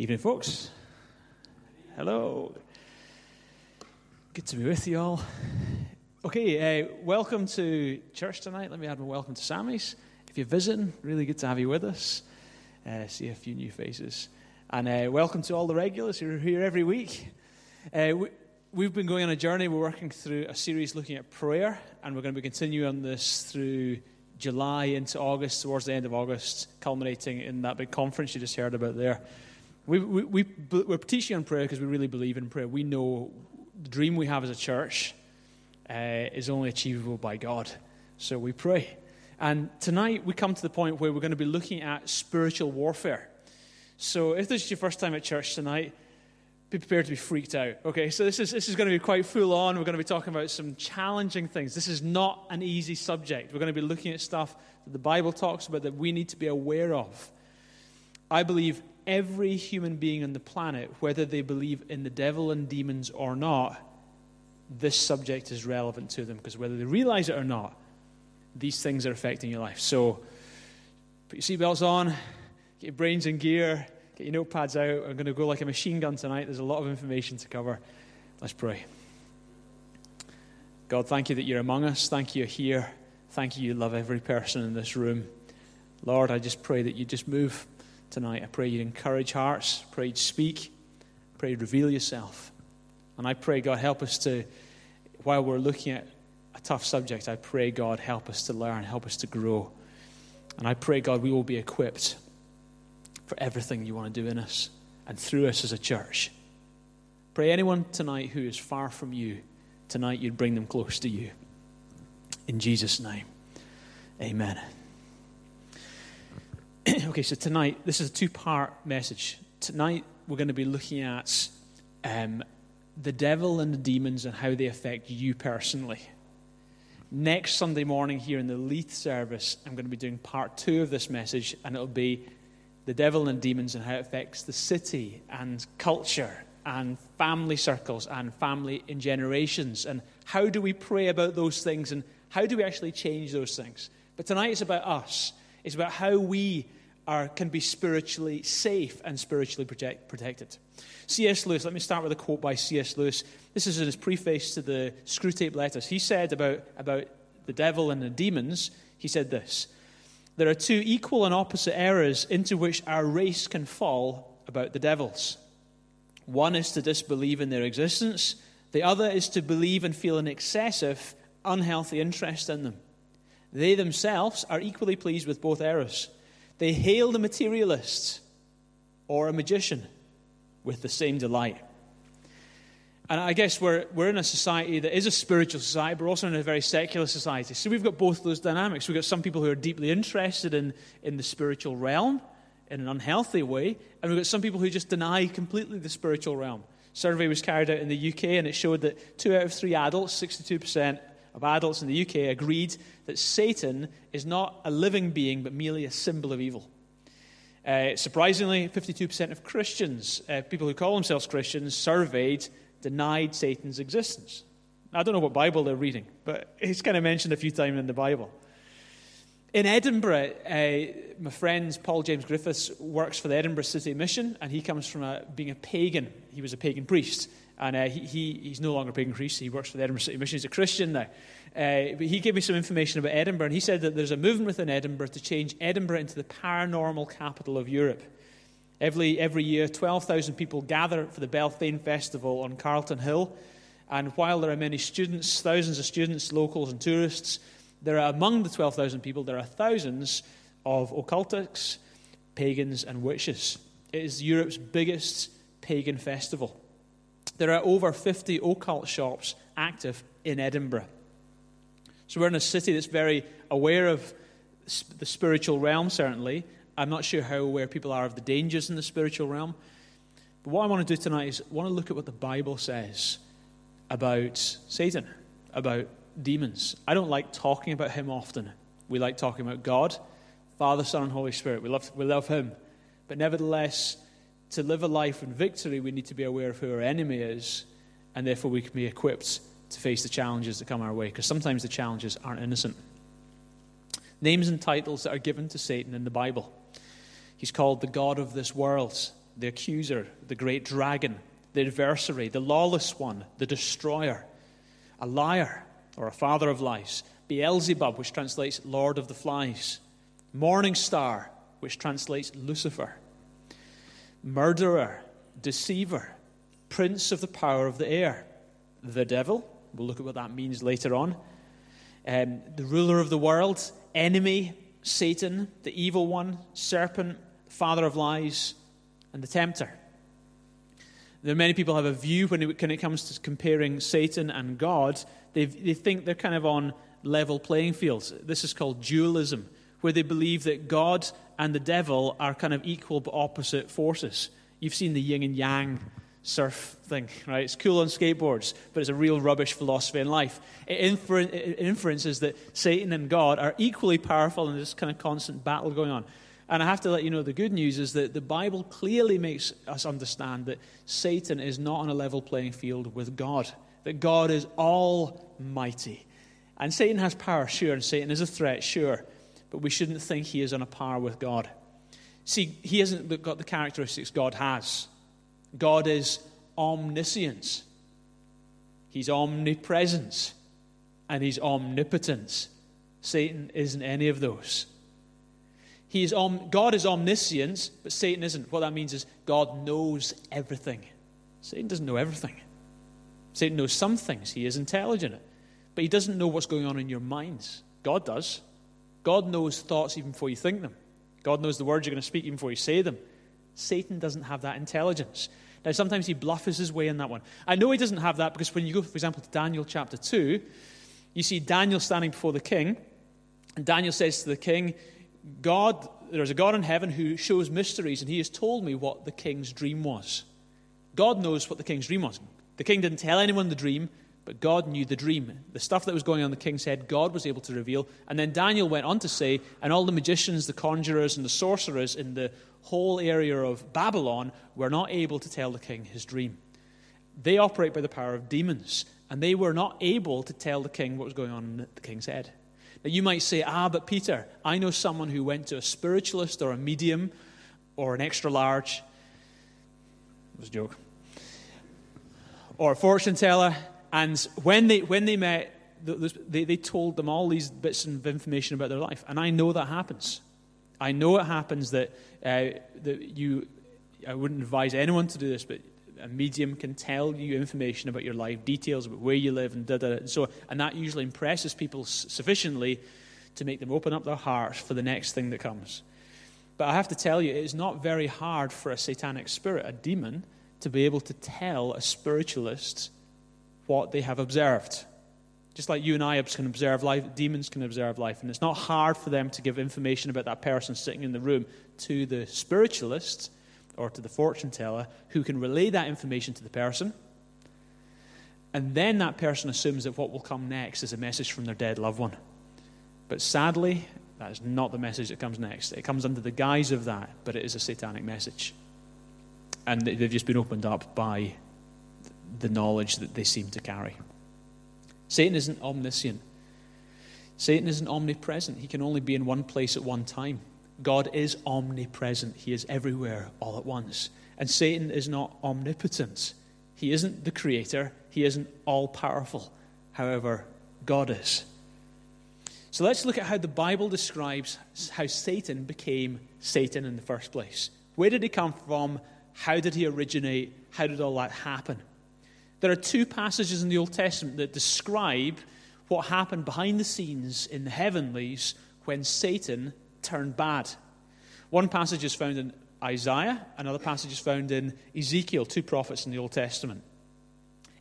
Evening, folks. Hello. Good to be with you all. Okay, uh, welcome to church tonight. Let me add my welcome to Sammy's. If you're visiting, really good to have you with us. Uh, see a few new faces. And uh, welcome to all the regulars who are here every week. Uh, we, we've been going on a journey. We're working through a series looking at prayer, and we're going to be continuing on this through July into August, towards the end of August, culminating in that big conference you just heard about there. We, we, we, we're teaching on prayer because we really believe in prayer. We know the dream we have as a church uh, is only achievable by God. So we pray. And tonight we come to the point where we're going to be looking at spiritual warfare. So if this is your first time at church tonight, be prepared to be freaked out. Okay, so this is, this is going to be quite full on. We're going to be talking about some challenging things. This is not an easy subject. We're going to be looking at stuff that the Bible talks about that we need to be aware of. I believe every human being on the planet, whether they believe in the devil and demons or not, this subject is relevant to them because whether they realize it or not, these things are affecting your life. So put your seatbelts on, get your brains in gear Get your notepads out. I'm going to go like a machine gun tonight. There's a lot of information to cover. Let's pray. God, thank you that you're among us. Thank you you're here. Thank you you love every person in this room. Lord, I just pray that you just move tonight. I pray you'd encourage hearts. Pray you'd speak. Pray you'd reveal yourself. And I pray, God, help us to, while we're looking at a tough subject, I pray, God, help us to learn, help us to grow. And I pray, God, we will be equipped for everything you want to do in us and through us as a church. Pray anyone tonight who is far from you, tonight you'd bring them close to you. In Jesus' name, amen. okay, so tonight, this is a two part message. Tonight, we're going to be looking at um, the devil and the demons and how they affect you personally. Next Sunday morning, here in the Leith service, I'm going to be doing part two of this message, and it'll be the devil and demons and how it affects the city and culture and family circles and family in generations. And how do we pray about those things and how do we actually change those things? But tonight it's about us. It's about how we are, can be spiritually safe and spiritually protect, protected. C.S. Lewis, let me start with a quote by C.S. Lewis. This is in his preface to the Screwtape Letters. He said about, about the devil and the demons, he said this there are two equal and opposite errors into which our race can fall about the devils. One is to disbelieve in their existence, the other is to believe and feel an excessive, unhealthy interest in them. They themselves are equally pleased with both errors. They hail the materialist or a magician with the same delight. And I guess we're, we're in a society that is a spiritual society, but also in a very secular society. So we've got both those dynamics. We've got some people who are deeply interested in, in the spiritual realm in an unhealthy way, and we've got some people who just deny completely the spiritual realm. survey was carried out in the UK, and it showed that two out of three adults, 62% of adults in the UK, agreed that Satan is not a living being, but merely a symbol of evil. Uh, surprisingly, 52% of Christians, uh, people who call themselves Christians, surveyed denied Satan's existence. I don't know what Bible they're reading, but it's kind of mentioned a few times in the Bible. In Edinburgh, uh, my friend Paul James Griffiths works for the Edinburgh City Mission, and he comes from a, being a pagan. He was a pagan priest, and uh, he, he, he's no longer pagan priest. He works for the Edinburgh City Mission. He's a Christian now. Uh, but he gave me some information about Edinburgh, and he said that there's a movement within Edinburgh to change Edinburgh into the paranormal capital of Europe. Every, every year, 12,000 people gather for the Beltane Festival on Calton Hill. And while there are many students, thousands of students, locals, and tourists, there are among the 12,000 people, there are thousands of occultics, pagans, and witches. It is Europe's biggest pagan festival. There are over 50 occult shops active in Edinburgh. So we're in a city that's very aware of the spiritual realm, certainly, I'm not sure how aware people are of the dangers in the spiritual realm. But what I want to do tonight is I want to look at what the Bible says about Satan, about demons. I don't like talking about him often. We like talking about God, Father, Son, and Holy Spirit. We love, we love him. But nevertheless, to live a life in victory, we need to be aware of who our enemy is, and therefore we can be equipped to face the challenges that come our way, because sometimes the challenges aren't innocent. Names and titles that are given to Satan in the Bible. He's called the God of this world, the accuser, the great dragon, the adversary, the lawless one, the destroyer, a liar or a father of lies, Beelzebub, which translates Lord of the Flies, Morning Star, which translates Lucifer, murderer, deceiver, prince of the power of the air, the devil. We'll look at what that means later on. Um, the ruler of the world, enemy, Satan, the evil one, serpent, father of lies, and the tempter. There many people have a view when it, when it comes to comparing Satan and God. They think they're kind of on level playing fields. This is called dualism, where they believe that God and the devil are kind of equal but opposite forces. You've seen the yin and yang surf thing, right? It's cool on skateboards, but it's a real rubbish philosophy in life. It, infer- it inferences that Satan and God are equally powerful and there's kind of constant battle going on. And I have to let you know the good news is that the Bible clearly makes us understand that Satan is not on a level playing field with God, that God is almighty. And Satan has power, sure, and Satan is a threat, sure, but we shouldn't think he is on a par with God. See, he hasn't got the characteristics God has. God is omniscience, he's omnipresence, and he's omnipotence. Satan isn't any of those. He is om- God is omniscient, but Satan isn't. What that means is God knows everything. Satan doesn't know everything. Satan knows some things. He is intelligent. But he doesn't know what's going on in your minds. God does. God knows thoughts even before you think them. God knows the words you're going to speak even before you say them. Satan doesn't have that intelligence. Now, sometimes he bluffs his way in that one. I know he doesn't have that because when you go, for example, to Daniel chapter 2, you see Daniel standing before the king, and Daniel says to the king, God, there's a God in heaven who shows mysteries, and he has told me what the king's dream was. God knows what the king's dream was. The king didn't tell anyone the dream, but God knew the dream. The stuff that was going on in the king's head, God was able to reveal. And then Daniel went on to say, and all the magicians, the conjurers, and the sorcerers in the whole area of Babylon were not able to tell the king his dream. They operate by the power of demons, and they were not able to tell the king what was going on in the king's head. Now, you might say, ah, but Peter, I know someone who went to a spiritualist or a medium or an extra large. It was a joke. Or a fortune teller. And when they, when they met, they, they told them all these bits of information about their life. And I know that happens. I know it happens that, uh, that you, I wouldn't advise anyone to do this, but a medium can tell you information about your life, details about where you live, and da da. So, and that usually impresses people sufficiently to make them open up their hearts for the next thing that comes. But I have to tell you, it is not very hard for a satanic spirit, a demon, to be able to tell a spiritualist what they have observed. Just like you and I can observe life, demons can observe life. And it's not hard for them to give information about that person sitting in the room to the spiritualist or to the fortune teller who can relay that information to the person. And then that person assumes that what will come next is a message from their dead loved one. But sadly, that is not the message that comes next. It comes under the guise of that, but it is a satanic message. And they've just been opened up by the knowledge that they seem to carry. Satan isn't omniscient. Satan isn't omnipresent. He can only be in one place at one time. God is omnipresent, He is everywhere all at once. And Satan is not omnipotent. He isn't the creator, He isn't all powerful. However, God is. So let's look at how the Bible describes how Satan became Satan in the first place. Where did he come from? How did he originate? How did all that happen? There are two passages in the Old Testament that describe what happened behind the scenes in the heavenlies when Satan turned bad. One passage is found in Isaiah, another passage is found in Ezekiel, two prophets in the Old Testament.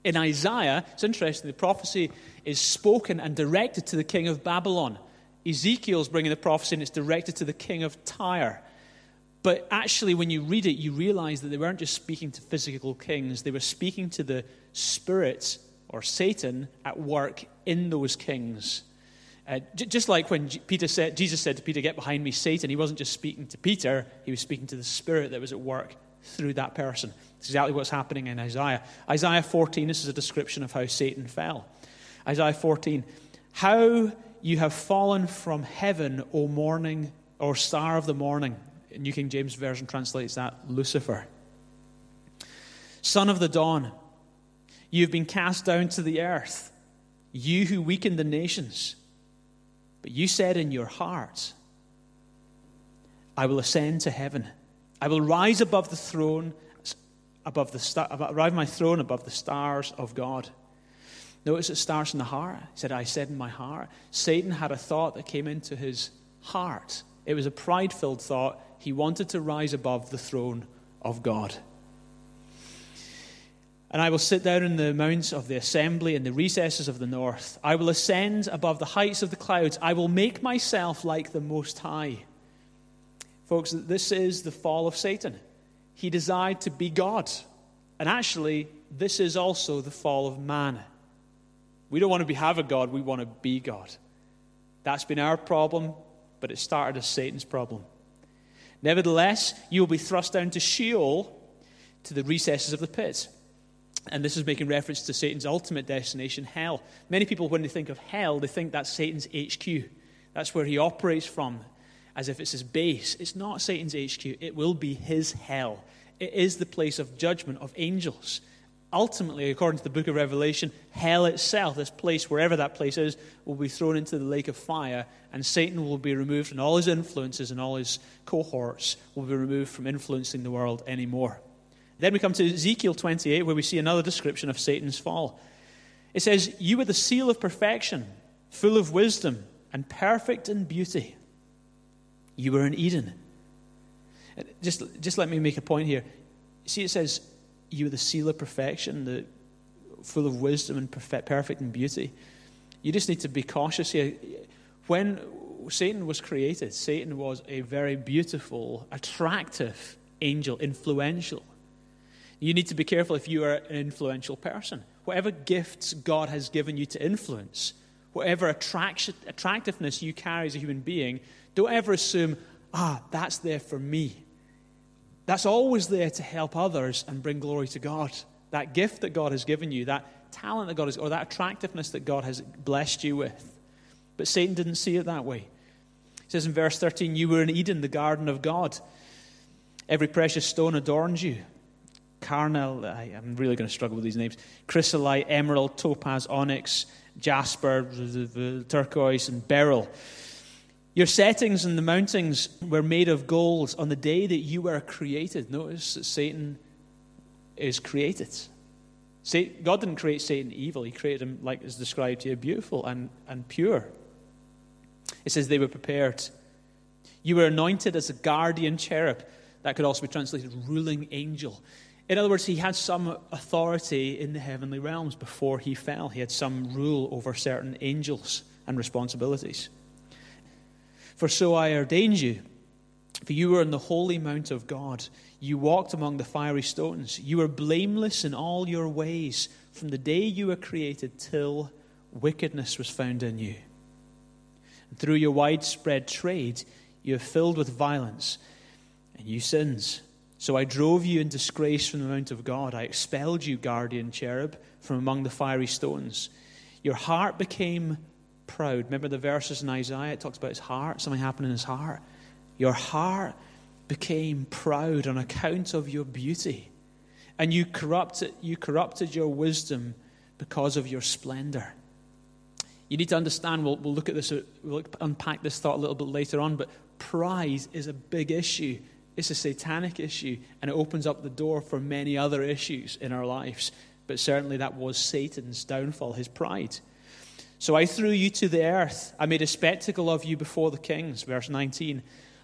In Isaiah, it's interesting, the prophecy is spoken and directed to the king of Babylon. Ezekiel's bringing the prophecy and it's directed to the king of Tyre. But actually, when you read it, you realize that they weren't just speaking to physical kings, they were speaking to the spirit or Satan at work in those kings. Uh, j- just like when Peter said, Jesus said to Peter, Get behind me, Satan, he wasn't just speaking to Peter, he was speaking to the spirit that was at work through that person. Exactly what's happening in Isaiah. Isaiah 14, this is a description of how Satan fell. Isaiah 14, How you have fallen from heaven, O morning, or star of the morning. New King James Version translates that Lucifer. Son of the dawn, you have been cast down to the earth, you who weakened the nations. But you said in your heart, I will ascend to heaven. I will rise above the throne, above the star, arrive my throne above the stars of God. Notice it starts in the heart. He said, I said in my heart. Satan had a thought that came into his heart. It was a pride filled thought. He wanted to rise above the throne of God. And I will sit down in the mounts of the assembly in the recesses of the north. I will ascend above the heights of the clouds. I will make myself like the Most High. Folks, this is the fall of Satan. He desired to be God. And actually, this is also the fall of man. We don't want to be, have a God, we want to be God. That's been our problem, but it started as Satan's problem. Nevertheless, you will be thrust down to Sheol, to the recesses of the pit. And this is making reference to Satan's ultimate destination, hell. Many people, when they think of hell, they think that's Satan's HQ. That's where he operates from, as if it's his base. It's not Satan's HQ, it will be his hell. It is the place of judgment of angels. Ultimately, according to the book of Revelation, hell itself, this place, wherever that place is, will be thrown into the lake of fire, and Satan will be removed, and all his influences and all his cohorts will be removed from influencing the world anymore. Then we come to Ezekiel 28, where we see another description of Satan's fall. It says, You were the seal of perfection, full of wisdom, and perfect in beauty. You were in Eden. Uh, just, just let me make a point here. See, it says, You were the seal of perfection, the, full of wisdom and perfect, perfect in beauty. You just need to be cautious here. When Satan was created, Satan was a very beautiful, attractive angel, influential. You need to be careful if you are an influential person. Whatever gifts God has given you to influence, whatever attraction, attractiveness you carry as a human being, don't ever assume, ah, that's there for me. That's always there to help others and bring glory to God. That gift that God has given you, that talent that God has, or that attractiveness that God has blessed you with. But Satan didn't see it that way. He says in verse 13, You were in Eden, the garden of God. Every precious stone adorns you carnel, I, am really going to struggle with these names, chrysolite, emerald, topaz, onyx, jasper, turquoise, and beryl. Your settings and the mountings were made of gold on the day that you were created. Notice that Satan is created. God didn't create Satan evil, he created him, like is described here, beautiful and, and pure. It says they were prepared. You were anointed as a guardian cherub. That could also be translated ruling angel. In other words, he had some authority in the heavenly realms before he fell. He had some rule over certain angels and responsibilities. For so I ordained you, for you were in the holy mount of God. You walked among the fiery stones. You were blameless in all your ways from the day you were created till wickedness was found in you. And through your widespread trade, you have filled with violence and you sins. So I drove you in disgrace from the mount of God. I expelled you, guardian cherub, from among the fiery stones. Your heart became proud. Remember the verses in Isaiah? It talks about his heart, something happened in his heart. Your heart became proud on account of your beauty. And you corrupted, you corrupted your wisdom because of your splendor. You need to understand, we'll, we'll look at this, we'll unpack this thought a little bit later on, but pride is a big issue it's a satanic issue, and it opens up the door for many other issues in our lives. But certainly that was Satan's downfall, his pride. So I threw you to the earth. I made a spectacle of you before the kings. Verse 19.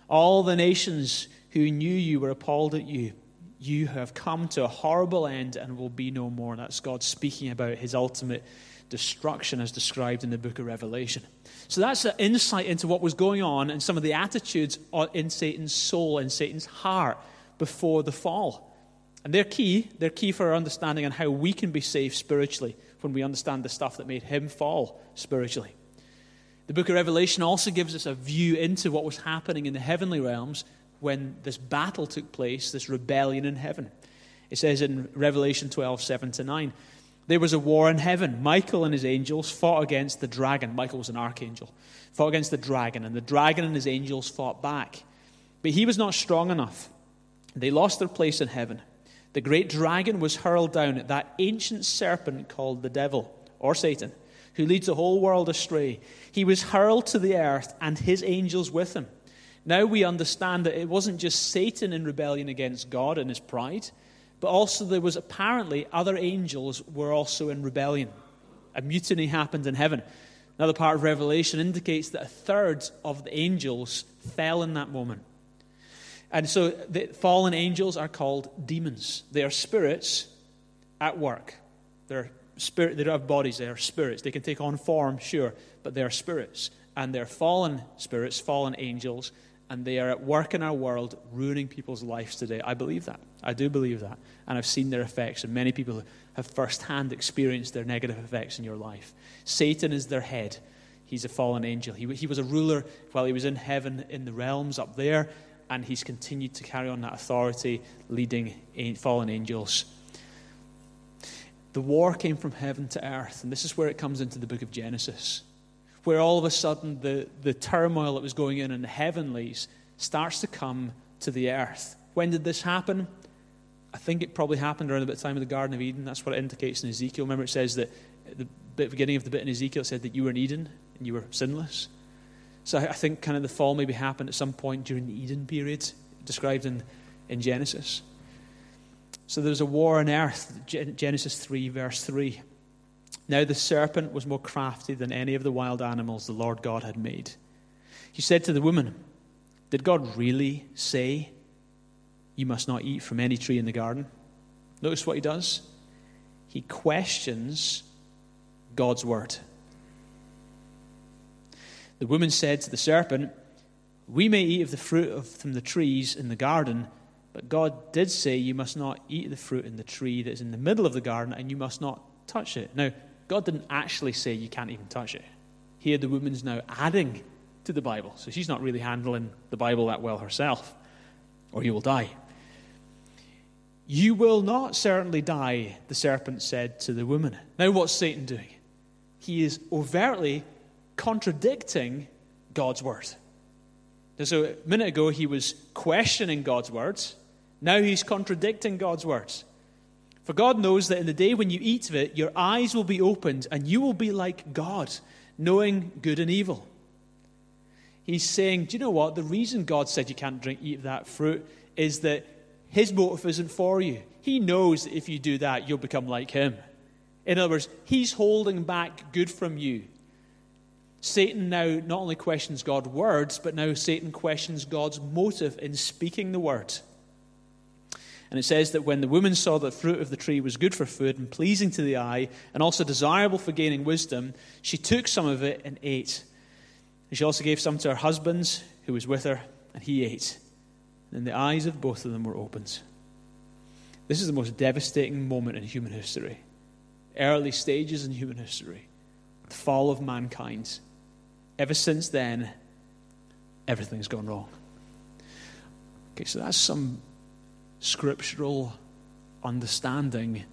All the nations who knew you were appalled at you. You have come to a horrible end and will be no more. That's God speaking about his ultimate destruction as described in the book of Revelation. So that's an insight into what was going on and some of the attitudes in Satan's soul and Satan's heart before the fall. And they're key. They're key for our understanding on how we can be saved spiritually when we understand the stuff that made him fall spiritually. The book of Revelation also gives us a view into what was happening in the heavenly realms when this battle took place, this rebellion in heaven. It says in Revelation 12, 7 to 9, there was a war in heaven. Michael and his angels fought against the dragon. Michael was an archangel. Fought against the dragon, and the dragon and his angels fought back. But he was not strong enough. They lost their place in heaven. The great dragon was hurled down, that ancient serpent called the devil, or Satan, who leads the whole world astray. He was hurled to the earth, and his angels with him. Now we understand that it wasn't just Satan in rebellion against God and his pride, but also there was apparently other angels were also in rebellion. A mutiny happened in heaven. Another part of Revelation indicates that a third of the angels fell in that moment. And so the fallen angels are called demons. They are spirits at work. They're spirit, they don't have bodies, they are spirits. They can take on form, sure, but they are spirits. And they're fallen spirits, fallen angels, and they are at work in our world, ruining people's lives today. I believe that. I do believe that. And I've seen their effects, and many people have firsthand experienced their negative effects in your life. Satan is their head. He's a fallen angel. He, he was a ruler while he was in heaven in the realms up there, and he's continued to carry on that authority, leading fallen angels. The war came from heaven to earth, and this is where it comes into the book of Genesis, where all of a sudden the, the turmoil that was going in in the heavenlies starts to come to the earth. When did this happen? I think it probably happened around the time of the Garden of Eden. That's what it indicates in Ezekiel. Remember, it says that at the beginning of the bit in Ezekiel it said that you were in Eden and you were sinless. So I think kind of the fall maybe happened at some point during the Eden period, described in, in Genesis. So there was a war on earth, Genesis 3, verse 3. Now the serpent was more crafty than any of the wild animals the Lord God had made. He said to the woman, Did God really say, You must not eat from any tree in the garden? Notice what he does. He questions God's word. The woman said to the serpent, We may eat of the fruit of, from the trees in the garden, but God did say, You must not eat the fruit in the tree that is in the middle of the garden, and you must not touch it. Now, God didn't actually say you can't even touch it. Here, the woman's now adding to the Bible. So she's not really handling the Bible that well herself, or you will die. You will not certainly die, the serpent said to the woman. Now, what's Satan doing? He is overtly contradicting God's word. So a minute ago, he was questioning God's words. Now he's contradicting God's words. For God knows that in the day when you eat of it, your eyes will be opened and you will be like God, knowing good and evil. He's saying, Do you know what? The reason God said you can't drink, eat of that fruit is that his motive isn't for you. He knows that if you do that, you'll become like him. In other words, he's holding back good from you Satan now not only questions God's words, but now Satan questions God's motive in speaking the word. And it says that when the woman saw that the fruit of the tree was good for food and pleasing to the eye and also desirable for gaining wisdom, she took some of it and ate. And she also gave some to her husband, who was with her, and he ate. And the eyes of both of them were opened. This is the most devastating moment in human history. Early stages in human history. The fall of mankind ever since then, everything's gone wrong. Okay, so that's some scriptural understanding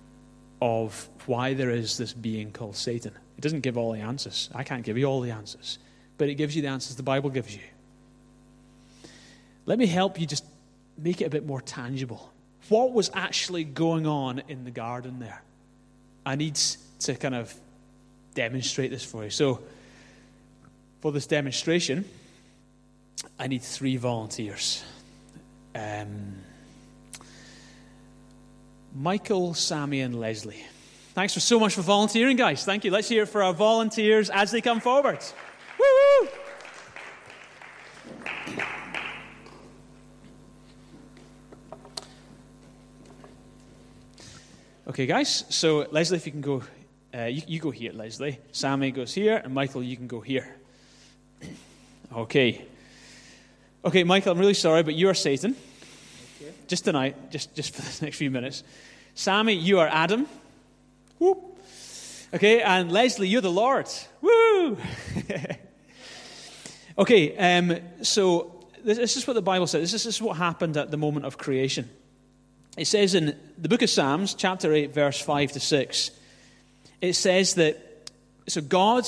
of why there is this being called Satan. It doesn't give all the answers. I can't give you all the answers, but it gives you the answers the Bible gives you. Let me help you just make it a bit more tangible. What was actually going on in the garden there? I need to kind of demonstrate this for you. So, for this demonstration, I need three volunteers. Um, Michael, Sammy, and Leslie. Thanks for so much for volunteering, guys. Thank you. Let's hear it for our volunteers as they come forward. Woo! Okay, guys. So, Leslie, if you can go, uh, you, you go here, Leslie. Sammy goes here, and Michael, you can go here. Okay. Okay, Michael, I'm really sorry, but you are Satan. Just tonight, just, just for the next few minutes. Sammy, you are Adam. Whoop. Okay, and Leslie, you're the Lord. Woo! okay, um, so this, this, is what the Bible says. This is, this is what happened at the moment of creation. It says in the book of Psalms, chapter 8, verse 5 to 6, it says that, so God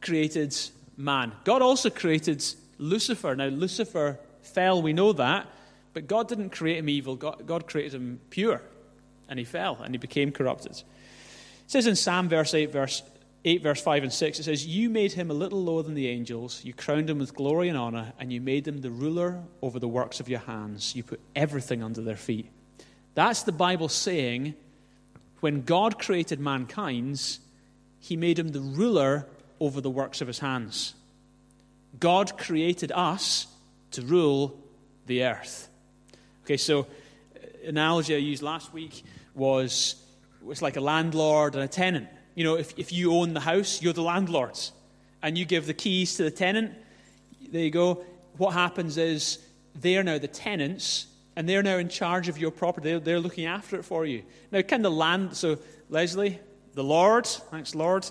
created man. God also created Lucifer. Now, Lucifer fell, we know that, but God didn't create him evil, God, God created him pure. and he fell and he became corrupted. It says in Psalm verse 8, verse 8, verse 5 and 6, it says, You made him a little lower than the angels, you crowned him with glory and honor, and you made him the ruler over the works of your hands. You put everything under their feet. That's the Bible saying when God created mankind, he made him the ruler over the works of his hands. God created us to rule the earth. Okay, so uh, analogy I used last week was it's like a landlord and a tenant. You know, if, if you own the house, you're the landlords, and you give the keys to the tenant, there you go. What happens is they are now the tenants, and they're now in charge of your property. They're, they're looking after it for you. Now, can the land, so Leslie, the Lord, thanks, Lord,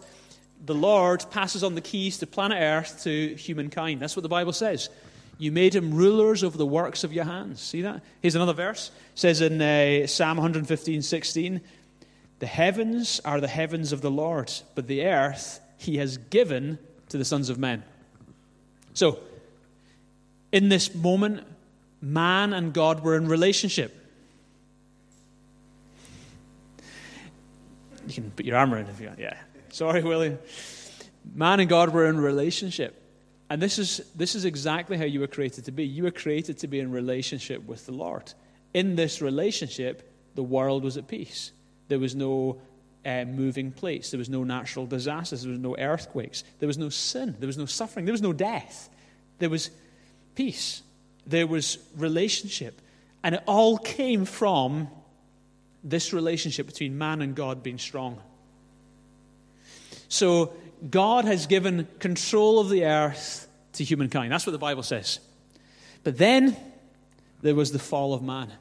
the Lord passes on the keys to planet Earth to humankind. That's what the Bible says. You made him rulers over the works of your hands. See that? Here's another verse. It says in uh, Psalm 115, 16, The heavens are the heavens of the Lord, but the earth he has given to the sons of men. So, in this moment, man and God were in relationship. You can put your armor in if you want. Yeah. Sorry, William. Man and God were in relationship. And this is, this is exactly how you were created to be. You were created to be in relationship with the Lord. In this relationship, the world was at peace. There was no uh, moving plates. There was no natural disasters. There was no earthquakes. There was no sin. There was no suffering. There was no death. There was peace. There was relationship. And it all came from this relationship between man and God being strong. So God has given control of the earth to humankind. That's what the Bible says. But then there was the fall of man.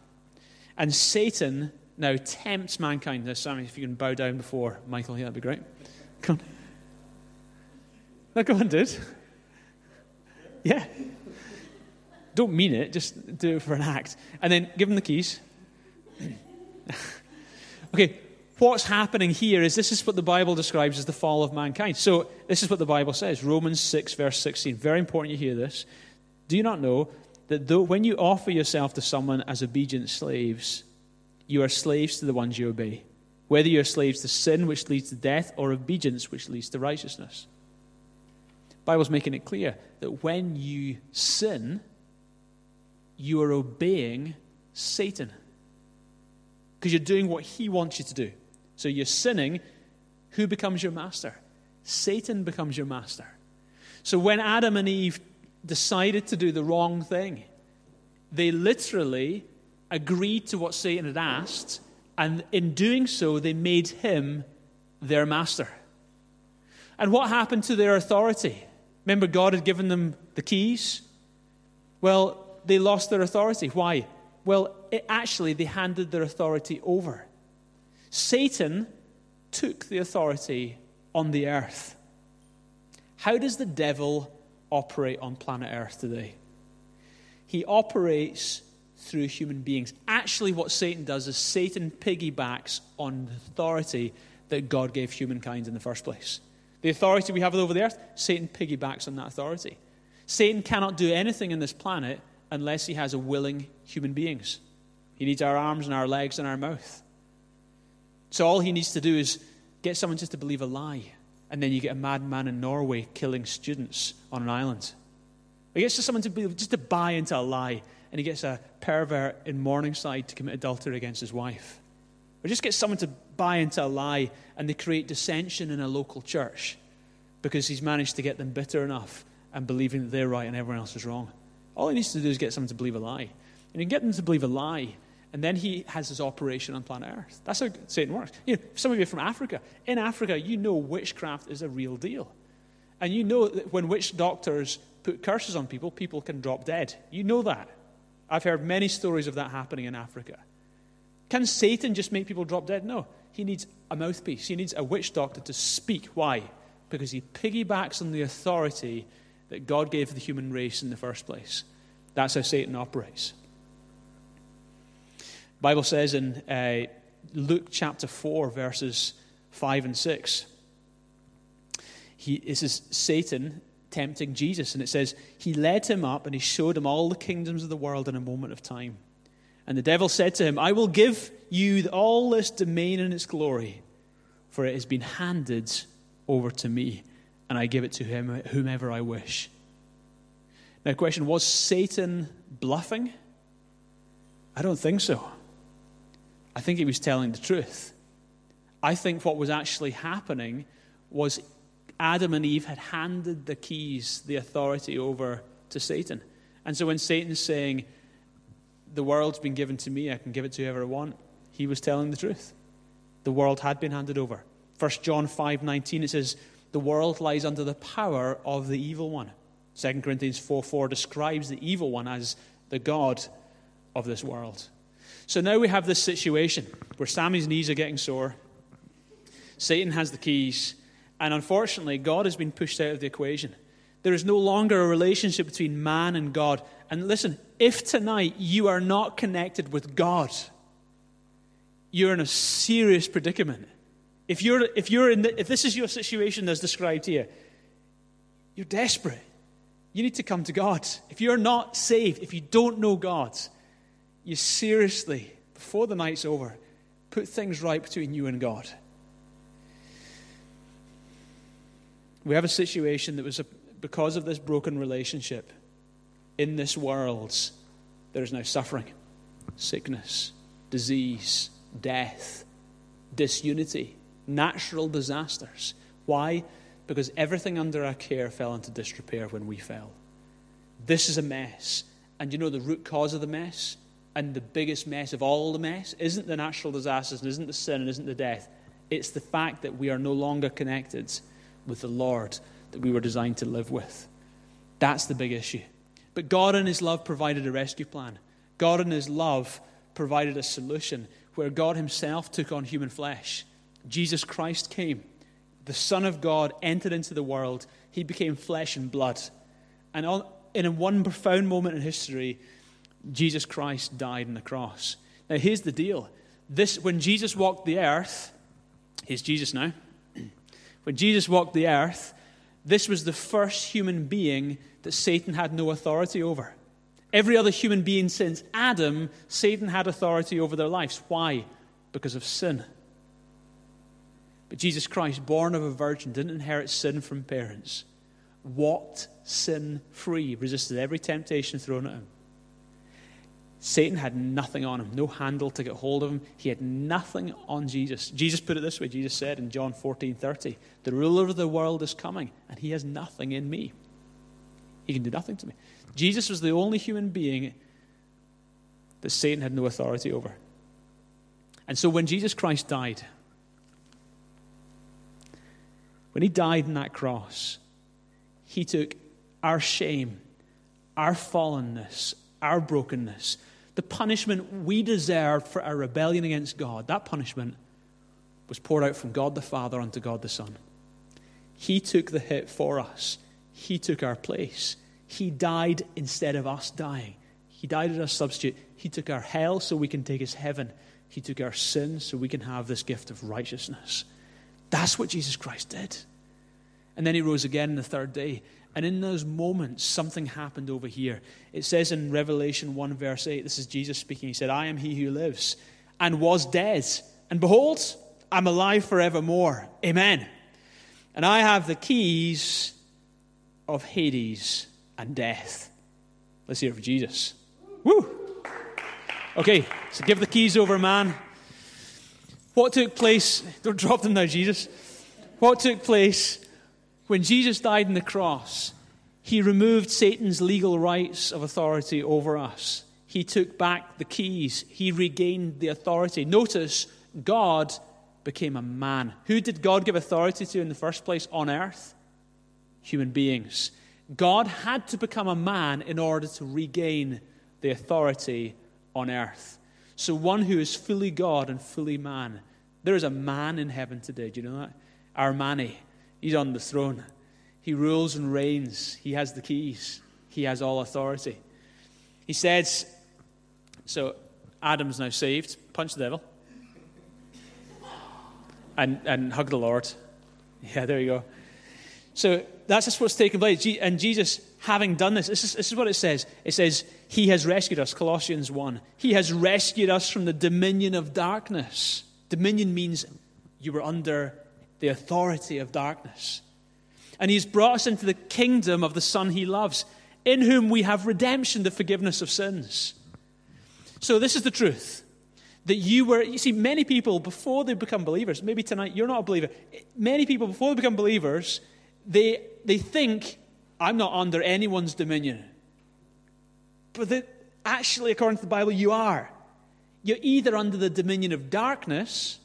And Satan now tempts mankind. Now, Sammy, if you can bow down before Michael here, that'd be great. Come on. No, come on, dude. Yeah. Don't mean it, just do it for an act. And then give him the keys. okay, what's happening here is this is what the Bible describes as the fall of mankind. So, this is what the Bible says Romans 6, verse 16. Very important you hear this. Do you not know that though, when you offer yourself to someone as obedient slaves, you are slaves to the ones you obey? Whether you are slaves to sin, which leads to death, or obedience, which leads to righteousness. The Bible's making it clear that when you sin, you are obeying Satan because you're doing what he wants you to do. So you're sinning. Who becomes your master? Satan becomes your master. So when Adam and Eve decided to do the wrong thing, they literally agreed to what Satan had asked, and in doing so, they made him their master. And what happened to their authority? Remember, God had given them the keys? Well, they lost their authority. Why? Well, it, actually, they handed their authority over. Satan took the authority on the earth. How does the devil operate on planet Earth today? He operates through human beings. Actually, what Satan does is Satan piggybacks on the authority that God gave humankind in the first place. The authority we have over the earth, Satan piggybacks on that authority. Satan cannot do anything in this planet unless he has a willing human beings. He needs our arms and our legs and our mouth. So all he needs to do is get someone just to believe a lie. And then you get a madman in Norway killing students on an island. He gets just someone to be, just to buy into a lie, and he gets a pervert in Morningside to commit adultery against his wife. Or just get someone to buy into a lie, and they create dissension in a local church because he's managed to get them bitter enough and believing that they're right and everyone else is wrong. All he needs to do is get someone to believe a lie. And you get them to believe a lie, and then he has his operation on planet Earth. That's how Satan works. You know, some of you from Africa. In Africa, you know witchcraft is a real deal. And you know that when witch doctors put curses on people, people can drop dead. You know that. I've heard many stories of that happening in Africa. Can Satan just make people drop dead? No. He needs a mouthpiece. He needs a witch doctor to speak. Why? Because he piggybacks on the authority that God gave the human race in the first place. That's how Satan operates. Bible says in uh, Luke chapter 4, verses 5 and 6, he, this is Satan tempting Jesus, and it says, He led him up and he showed him all the kingdoms of the world in a moment of time. And the devil said to him, I will give you all this domain and its glory, for it has been handed over to me, and I give it to him, whomever I wish. Now, question was Satan bluffing? I don't think so. I think he was telling the truth. I think what was actually happening was Adam and Eve had handed the keys, the authority over to Satan. And so when Satan's saying, The world's been given to me, I can give it to whoever I want, he was telling the truth. The world had been handed over. 1 John 5 19, it says, The world lies under the power of the evil one. 2 Corinthians 4 4 describes the evil one as the God of this world. So now we have this situation where Sammy's knees are getting sore. Satan has the keys. And unfortunately, God has been pushed out of the equation. There is no longer a relationship between man and God. And listen, if tonight you are not connected with God, you're in a serious predicament. If, you're, if, you're in the, if this is your situation as described here, you're desperate. You need to come to God. If you're not saved, if you don't know God, you seriously, before the night's over, put things right between you and God. We have a situation that was a, because of this broken relationship in this world, there is now suffering, sickness, disease, death, disunity, natural disasters. Why? Because everything under our care fell into disrepair when we fell. This is a mess. And you know the root cause of the mess? And the biggest mess of all the mess isn't the natural disasters and isn't the sin and isn't the death. It's the fact that we are no longer connected with the Lord that we were designed to live with. That's the big issue. But God, in His love, provided a rescue plan. God, in His love, provided a solution where God Himself took on human flesh. Jesus Christ came. The Son of God entered into the world. He became flesh and blood. And in one profound moment in history, Jesus Christ died on the cross. Now, here's the deal. This, when Jesus walked the earth, he's Jesus now. When Jesus walked the earth, this was the first human being that Satan had no authority over. Every other human being since Adam, Satan had authority over their lives. Why? Because of sin. But Jesus Christ, born of a virgin, didn't inherit sin from parents, walked sin free, resisted every temptation thrown at him. Satan had nothing on him, no handle to get hold of him. He had nothing on Jesus. Jesus put it this way Jesus said in John 14 30, The ruler of the world is coming, and he has nothing in me. He can do nothing to me. Jesus was the only human being that Satan had no authority over. And so when Jesus Christ died, when he died on that cross, he took our shame, our fallenness, our brokenness, the punishment we deserved for our rebellion against God, that punishment was poured out from God the Father unto God the Son. He took the hit for us, He took our place. He died instead of us dying. He died as a substitute. He took our hell so we can take His heaven. He took our sin so we can have this gift of righteousness. That's what Jesus Christ did. And then He rose again on the third day. And in those moments, something happened over here. It says in Revelation 1, verse 8, this is Jesus speaking. He said, I am he who lives and was dead. And behold, I'm alive forevermore. Amen. And I have the keys of Hades and death. Let's hear it for Jesus. Woo! Okay, so give the keys over, man. What took place? Don't drop them now, Jesus. What took place when Jesus died on the cross, he removed Satan's legal rights of authority over us. He took back the keys. He regained the authority. Notice, God became a man. Who did God give authority to in the first place on earth? Human beings. God had to become a man in order to regain the authority on earth. So, one who is fully God and fully man. There is a man in heaven today. Do you know that? Our Manny. He's on the throne. He rules and reigns. He has the keys. He has all authority. He says, so Adam's now saved. Punch the devil. And, and hug the Lord. Yeah, there you go. So that's just what's taking place. And Jesus having done this, this is, this is what it says. It says, He has rescued us, Colossians 1. He has rescued us from the dominion of darkness. Dominion means you were under the authority of darkness. And He's brought us into the kingdom of the Son He loves, in whom we have redemption, the forgiveness of sins. So, this is the truth. That you were, you see, many people before they become believers, maybe tonight you're not a believer, many people before they become believers, they, they think I'm not under anyone's dominion. But actually, according to the Bible, you are. You're either under the dominion of darkness,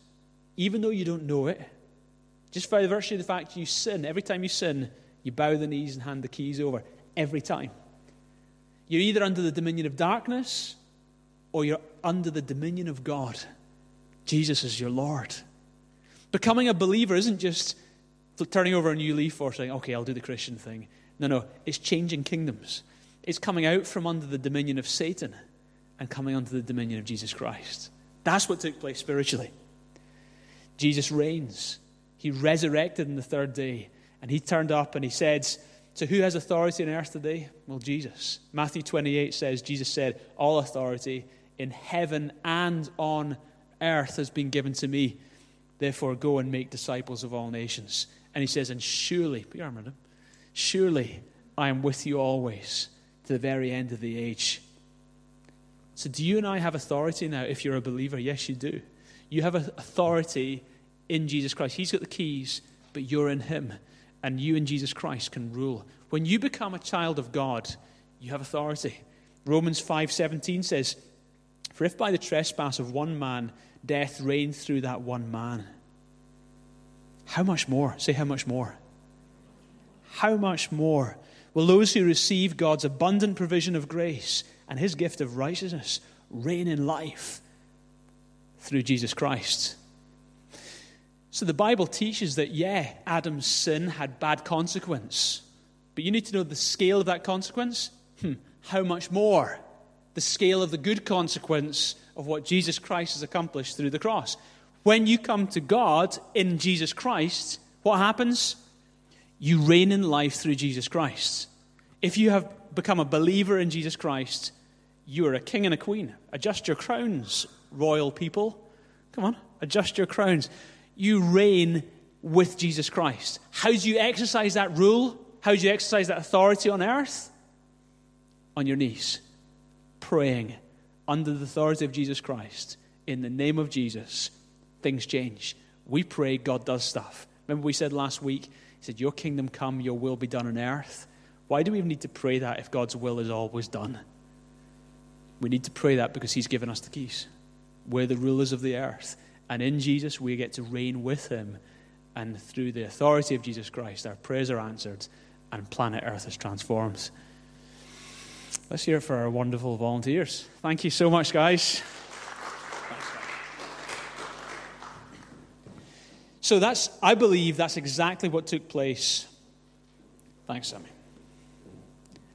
even though you don't know it, just by virtue of the fact you sin. Every time you sin, you bow the knees and hand the keys over. Every time. You're either under the dominion of darkness or you're under the dominion of God. Jesus is your Lord. Becoming a believer isn't just turning over a new leaf or saying, okay, I'll do the Christian thing. No, no, it's changing kingdoms. It's coming out from under the dominion of Satan and coming under the dominion of Jesus Christ. That's what took place spiritually. Jesus reigns. He resurrected on the third day, and he turned up and he said, So who has authority on earth today? Well, Jesus. Matthew 28 says, Jesus said, All authority in heaven and on earth has been given to me. Therefore, go and make disciples of all nations. And he says, And surely, him. Surely I am with you always to the very end of the age. So, do you and I have authority now if you're a believer? Yes, you do. You have authority in Jesus Christ. He's got the keys, but you're in Him. And you and Jesus Christ can rule. When you become a child of God, you have authority. Romans 5:17 says, "For if by the trespass of one man death reigned through that one man, how much more? Say how much more? how much more will those who receive God's abundant provision of grace and his gift of righteousness reign in life through Jesus Christ? So the Bible teaches that, yeah, Adam's sin had bad consequence. But you need to know the scale of that consequence. Hmm, how much more? The scale of the good consequence of what Jesus Christ has accomplished through the cross. When you come to God in Jesus Christ, what happens? you reign in life through Jesus Christ. If you have become a believer in Jesus Christ, you are a king and a queen. Adjust your crowns, royal people. Come on, adjust your crowns. You reign with Jesus Christ. How do you exercise that rule? How do you exercise that authority on earth? On your knees, praying under the authority of Jesus Christ. In the name of Jesus, things change. We pray, God does stuff. Remember, we said last week, he said, Your kingdom come, your will be done on earth. Why do we even need to pray that if God's will is always done? We need to pray that because He's given us the keys. We're the rulers of the earth. And in Jesus, we get to reign with Him. And through the authority of Jesus Christ, our prayers are answered and planet Earth is transformed. Let's hear it for our wonderful volunteers. Thank you so much, guys. So that's, I believe that's exactly what took place. Thanks, Sammy.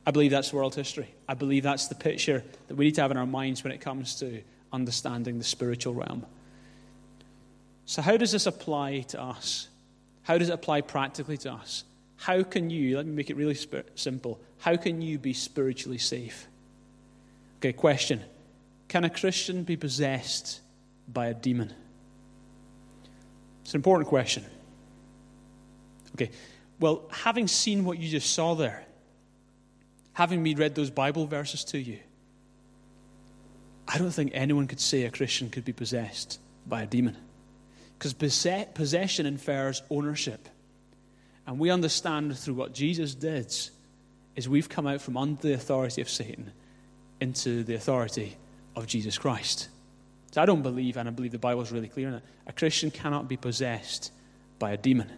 I believe that's world history. I believe that's the picture that we need to have in our minds when it comes to understanding the spiritual realm. So, how does this apply to us? How does it apply practically to us? How can you, let me make it really simple, how can you be spiritually safe? Okay, question Can a Christian be possessed by a demon? It's an important question. Okay, well, having seen what you just saw there, having me read those Bible verses to you, I don't think anyone could say a Christian could be possessed by a demon. Because possession infers ownership. And we understand through what Jesus did is we've come out from under the authority of Satan into the authority of Jesus Christ. So I don't believe, and I believe the Bible is really clear on it, a Christian cannot be possessed by a demon.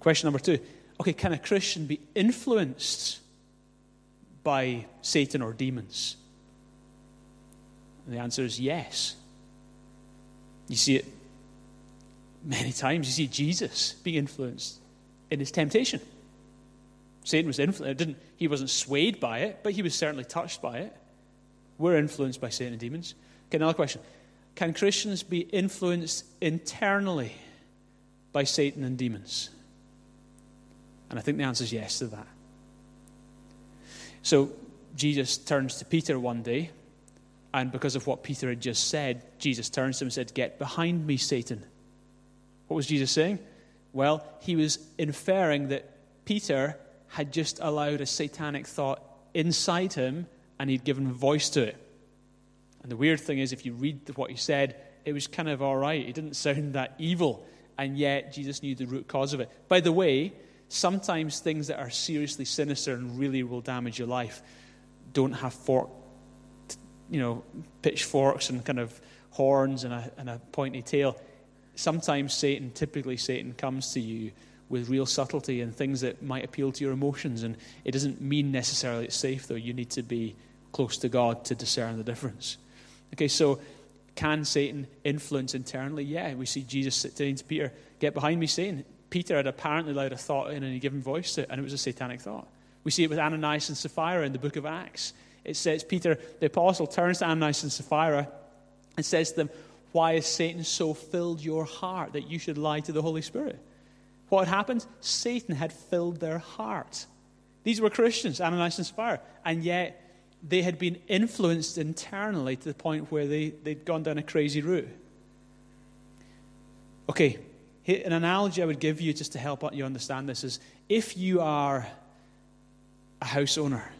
Question number two okay, can a Christian be influenced by Satan or demons? And the answer is yes. You see it many times. You see Jesus being influenced in his temptation. Satan was influenced. Didn't, he wasn't swayed by it, but he was certainly touched by it. We're influenced by Satan and demons. Okay, another question. Can Christians be influenced internally by Satan and demons? And I think the answer is yes to that. So Jesus turns to Peter one day, and because of what Peter had just said, Jesus turns to him and said, Get behind me, Satan. What was Jesus saying? Well, he was inferring that Peter had just allowed a satanic thought inside him and he'd given voice to it. And the weird thing is, if you read what he said, it was kind of all right. It didn't sound that evil. And yet, Jesus knew the root cause of it. By the way, sometimes things that are seriously sinister and really will damage your life don't have fork, you know, pitchforks and kind of horns and a, and a pointy tail. Sometimes Satan, typically Satan, comes to you with real subtlety and things that might appeal to your emotions. And it doesn't mean necessarily it's safe, though. You need to be close to God to discern the difference. Okay, so can Satan influence internally? Yeah, we see Jesus saying to Peter, Get behind me, Satan. Peter had apparently allowed a thought in and he given voice to it, and it was a satanic thought. We see it with Ananias and Sapphira in the book of Acts. It says, Peter, the apostle, turns to Ananias and Sapphira and says to them, Why has Satan so filled your heart that you should lie to the Holy Spirit? What had happened? Satan had filled their heart. These were Christians, Ananias and Sapphira, and yet they had been influenced internally to the point where they, they'd gone down a crazy route. Okay, an analogy I would give you just to help you understand this is if you are a house owner,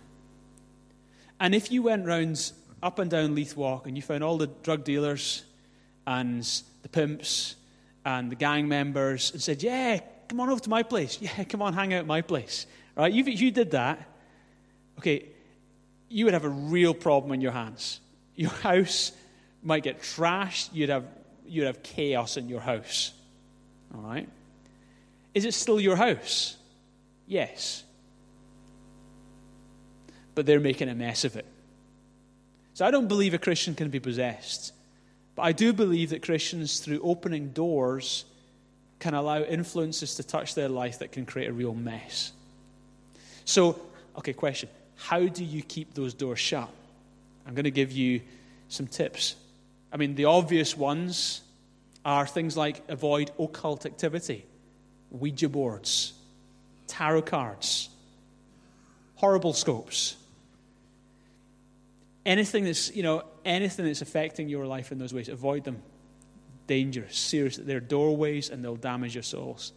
and if you went round up and down Leith Walk and you found all the drug dealers and the pimps and the gang members and said, Yeah, come on over to my place. Yeah, come on, hang out at my place. Right? You, you did that. Okay, you would have a real problem in your hands. Your house might get trashed. You'd have, you'd have chaos in your house. All right? Is it still your house? Yes. But they're making a mess of it. So I don't believe a Christian can be possessed. But I do believe that Christians, through opening doors, can allow influences to touch their life that can create a real mess. So, okay, question. How do you keep those doors shut? I'm going to give you some tips. I mean, the obvious ones are things like avoid occult activity, Ouija boards, tarot cards, horrible scopes. Anything that's, you know, anything that's affecting your life in those ways, avoid them. Dangerous, serious. They're doorways and they'll damage your souls.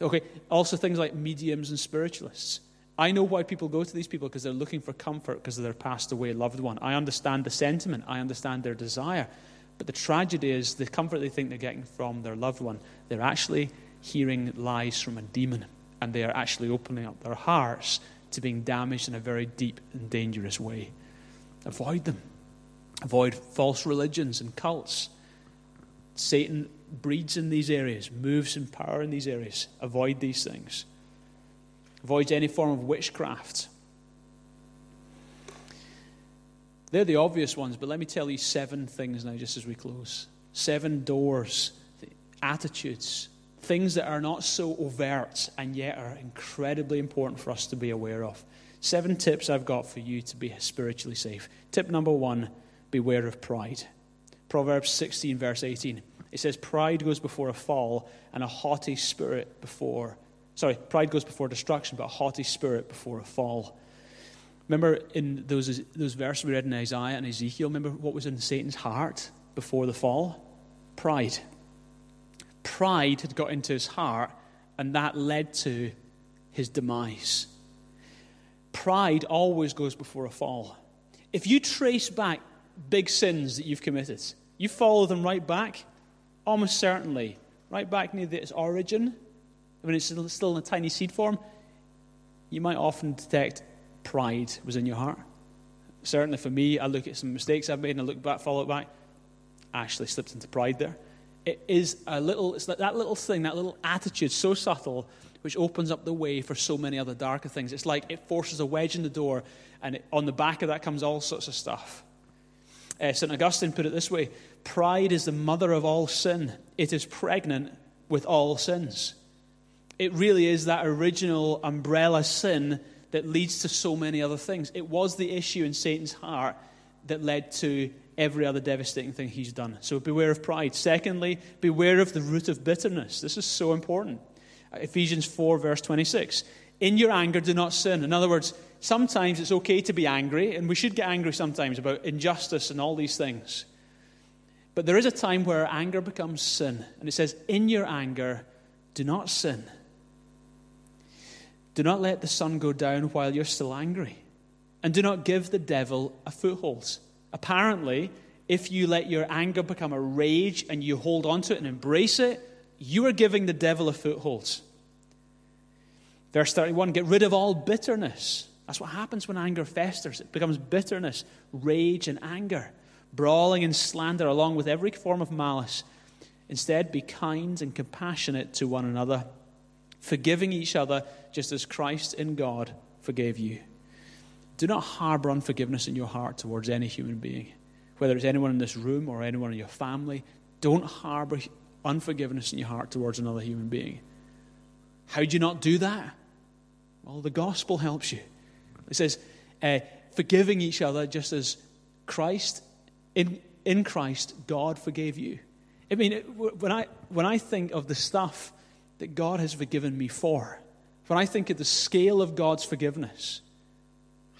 Okay, also things like mediums and spiritualists. I know why people go to these people because they're looking for comfort because of their passed away loved one. I understand the sentiment, I understand their desire. But the tragedy is the comfort they think they're getting from their loved one, they're actually hearing lies from a demon, and they are actually opening up their hearts to being damaged in a very deep and dangerous way. Avoid them. Avoid false religions and cults. Satan breeds in these areas, moves in power in these areas. Avoid these things. Avoid any form of witchcraft. They're the obvious ones, but let me tell you seven things now, just as we close. Seven doors, attitudes, things that are not so overt and yet are incredibly important for us to be aware of. Seven tips I've got for you to be spiritually safe. Tip number one beware of pride. Proverbs 16, verse 18. It says, Pride goes before a fall, and a haughty spirit before Sorry, pride goes before destruction, but a haughty spirit before a fall. Remember in those, those verses we read in Isaiah and Ezekiel, remember what was in Satan's heart before the fall? Pride. Pride had got into his heart, and that led to his demise. Pride always goes before a fall. If you trace back big sins that you've committed, you follow them right back, almost certainly, right back near its origin, when it's still in a tiny seed form, you might often detect pride was in your heart. Certainly for me, I look at some mistakes I've made and I look back, follow it back. I actually slipped into pride there. It is a little, it's that little thing, that little attitude, so subtle, which opens up the way for so many other darker things. It's like it forces a wedge in the door, and it, on the back of that comes all sorts of stuff. Uh, St. Augustine put it this way Pride is the mother of all sin, it is pregnant with all sins it really is that original umbrella sin that leads to so many other things. It was the issue in Satan's heart that led to every other devastating thing he's done. So beware of pride. Secondly, beware of the root of bitterness. This is so important. Ephesians 4, verse 26. In your anger, do not sin. In other words, sometimes it's okay to be angry, and we should get angry sometimes about injustice and all these things. But there is a time where anger becomes sin. And it says, In your anger, do not sin. Do not let the sun go down while you're still angry. And do not give the devil a foothold. Apparently, if you let your anger become a rage and you hold on to it and embrace it, you are giving the devil a foothold. Verse 31 Get rid of all bitterness. That's what happens when anger festers. It becomes bitterness, rage, and anger, brawling and slander, along with every form of malice. Instead, be kind and compassionate to one another, forgiving each other just as Christ in God forgave you. Do not harbor unforgiveness in your heart towards any human being, whether it's anyone in this room or anyone in your family. Don't harbor unforgiveness in your heart towards another human being. How do you not do that? Well, the gospel helps you. It says, uh, forgiving each other just as Christ, in, in Christ, God forgave you. I mean, when I, when I think of the stuff that God has forgiven me for, when I think of the scale of God's forgiveness,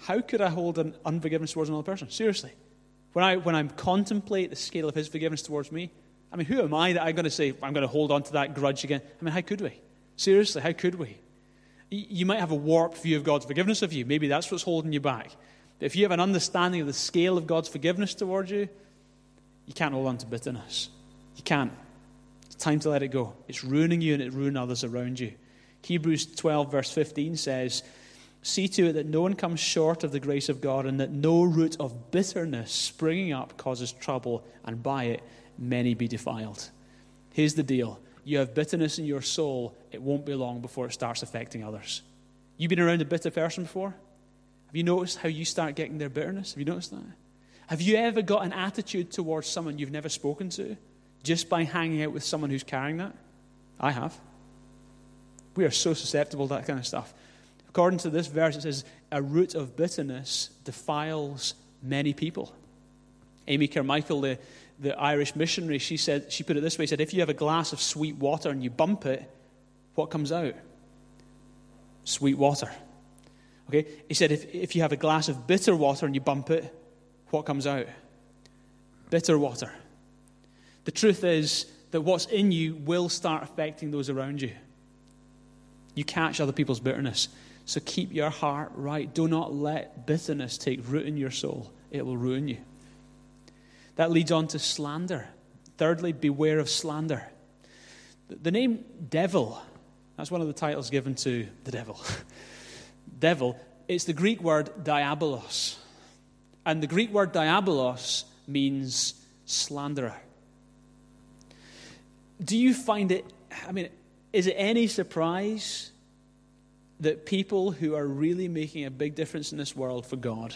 how could I hold an unforgiveness towards another person? Seriously. When I, when I contemplate the scale of his forgiveness towards me, I mean, who am I that I'm going to say, I'm going to hold on to that grudge again? I mean, how could we? Seriously, how could we? You might have a warped view of God's forgiveness of you. Maybe that's what's holding you back. But if you have an understanding of the scale of God's forgiveness towards you, you can't hold on to bitterness. You can't. It's time to let it go. It's ruining you and it ruining others around you. Hebrews 12, verse 15 says, See to it that no one comes short of the grace of God, and that no root of bitterness springing up causes trouble, and by it many be defiled. Here's the deal you have bitterness in your soul, it won't be long before it starts affecting others. You've been around a bitter person before? Have you noticed how you start getting their bitterness? Have you noticed that? Have you ever got an attitude towards someone you've never spoken to just by hanging out with someone who's carrying that? I have. We are so susceptible to that kind of stuff. According to this verse, it says, A root of bitterness defiles many people. Amy Carmichael, the, the Irish missionary, she said she put it this way: said, if you have a glass of sweet water and you bump it, what comes out? Sweet water. Okay? He said, if, if you have a glass of bitter water and you bump it, what comes out? Bitter water. The truth is that what's in you will start affecting those around you. You catch other people's bitterness. So keep your heart right. Do not let bitterness take root in your soul, it will ruin you. That leads on to slander. Thirdly, beware of slander. The name devil, that's one of the titles given to the devil. devil, it's the Greek word diabolos. And the Greek word diabolos means slanderer. Do you find it, I mean, is it any surprise that people who are really making a big difference in this world for God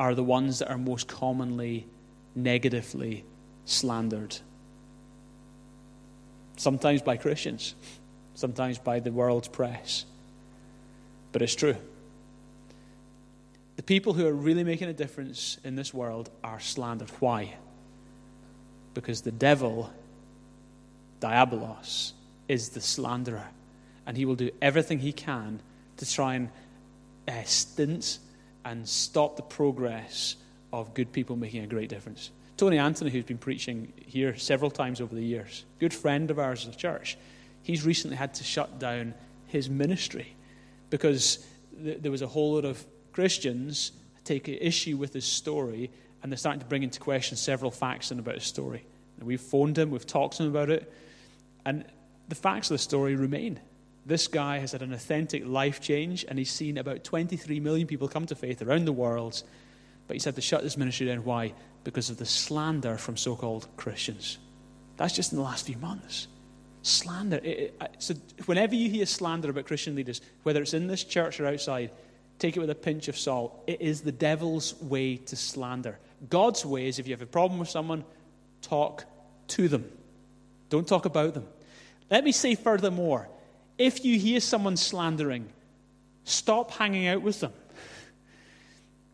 are the ones that are most commonly negatively slandered. Sometimes by Christians, sometimes by the world's press. But it's true. The people who are really making a difference in this world are slandered. Why? Because the devil, Diabolos, is the slanderer. And he will do everything he can to try and uh, stint and stop the progress of good people making a great difference. Tony Anthony, who's been preaching here several times over the years, good friend of ours as a church, he's recently had to shut down his ministry because th- there was a whole lot of Christians take issue with his story and they're starting to bring into question several facts in about his story. And we've phoned him, we've talked to him about it, and the facts of the story remain. This guy has had an authentic life change, and he's seen about 23 million people come to faith around the world but he's had to shut this ministry down. Why? Because of the slander from so called Christians. That's just in the last few months. Slander. It, it, so, whenever you hear slander about Christian leaders, whether it's in this church or outside, take it with a pinch of salt. It is the devil's way to slander. God's way is if you have a problem with someone, talk to them, don't talk about them. Let me say furthermore if you hear someone slandering, stop hanging out with them.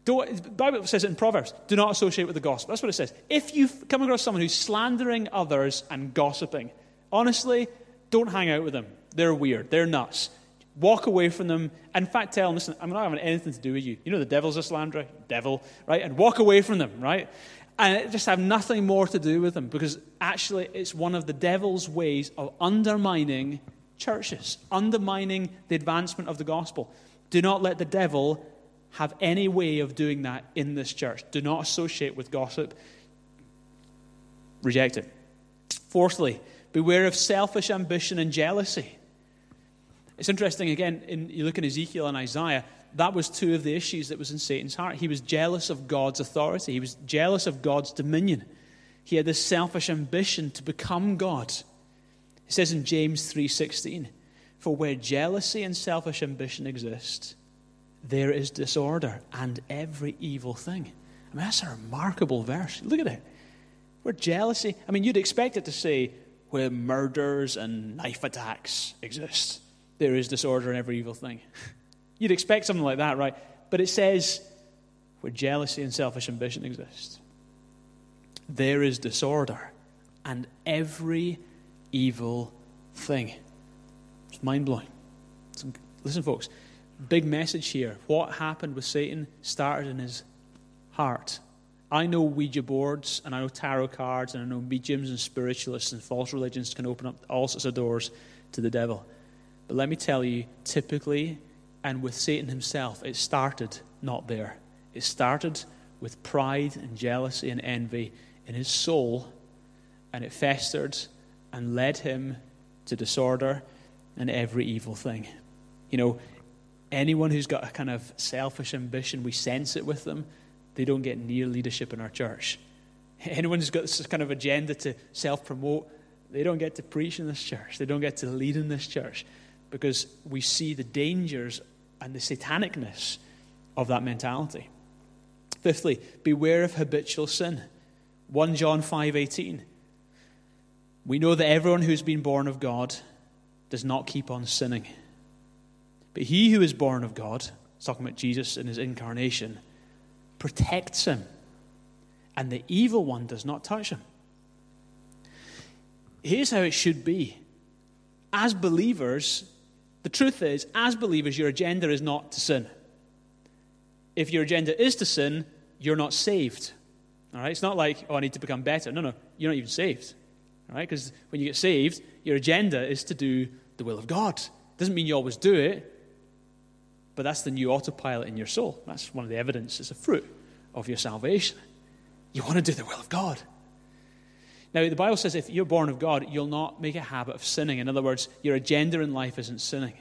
Don't, the Bible says it in Proverbs do not associate with the gospel. That's what it says. If you come across someone who's slandering others and gossiping, honestly, don't hang out with them. They're weird. They're nuts. Walk away from them. In fact, tell them, listen, I'm not having anything to do with you. You know the devil's a slanderer? Devil, right? And walk away from them, right? And just have nothing more to do with them because actually it's one of the devil's ways of undermining churches, undermining the advancement of the gospel. Do not let the devil have any way of doing that in this church. Do not associate with gossip. Reject it. Fourthly, beware of selfish ambition and jealousy. It's interesting, again, in, you look in Ezekiel and Isaiah, that was two of the issues that was in Satan's heart. He was jealous of God's authority, he was jealous of God's dominion. He had this selfish ambition to become God. It says in James 3:16, "For where jealousy and selfish ambition exist, there is disorder and every evil thing." I mean, that's a remarkable verse. Look at it. Where jealousy, I mean, you'd expect it to say where murders and knife attacks exist, there is disorder and every evil thing. You'd expect something like that, right? But it says where jealousy and selfish ambition exist, there is disorder and every evil thing. It's mind blowing. Listen, folks, big message here. What happened with Satan started in his heart. I know Ouija boards and I know tarot cards and I know mediums and spiritualists and false religions can open up all sorts of doors to the devil. But let me tell you, typically, and with Satan himself, it started not there. It started with pride and jealousy and envy in his soul, and it festered and led him to disorder and every evil thing. You know, anyone who's got a kind of selfish ambition, we sense it with them, they don't get near leadership in our church. Anyone who's got this kind of agenda to self promote, they don't get to preach in this church. They don't get to lead in this church because we see the dangers and the satanicness of that mentality. Fifthly, beware of habitual sin. 1 John 5:18 we know that everyone who's been born of God does not keep on sinning. But he who is born of God, talking about Jesus in his incarnation, protects him, and the evil one does not touch him. Here's how it should be. As believers, the truth is, as believers, your agenda is not to sin. If your agenda is to sin, you're not saved. All right? It's not like, oh, I need to become better. No, no, you're not even saved All right? Because when you get saved, your agenda is to do the will of God. Doesn't mean you always do it, but that's the new autopilot in your soul. That's one of the evidence, it's a fruit of your salvation. You want to do the will of God. Now, the Bible says if you're born of God, you'll not make a habit of sinning. In other words, your agenda in life isn't sinning.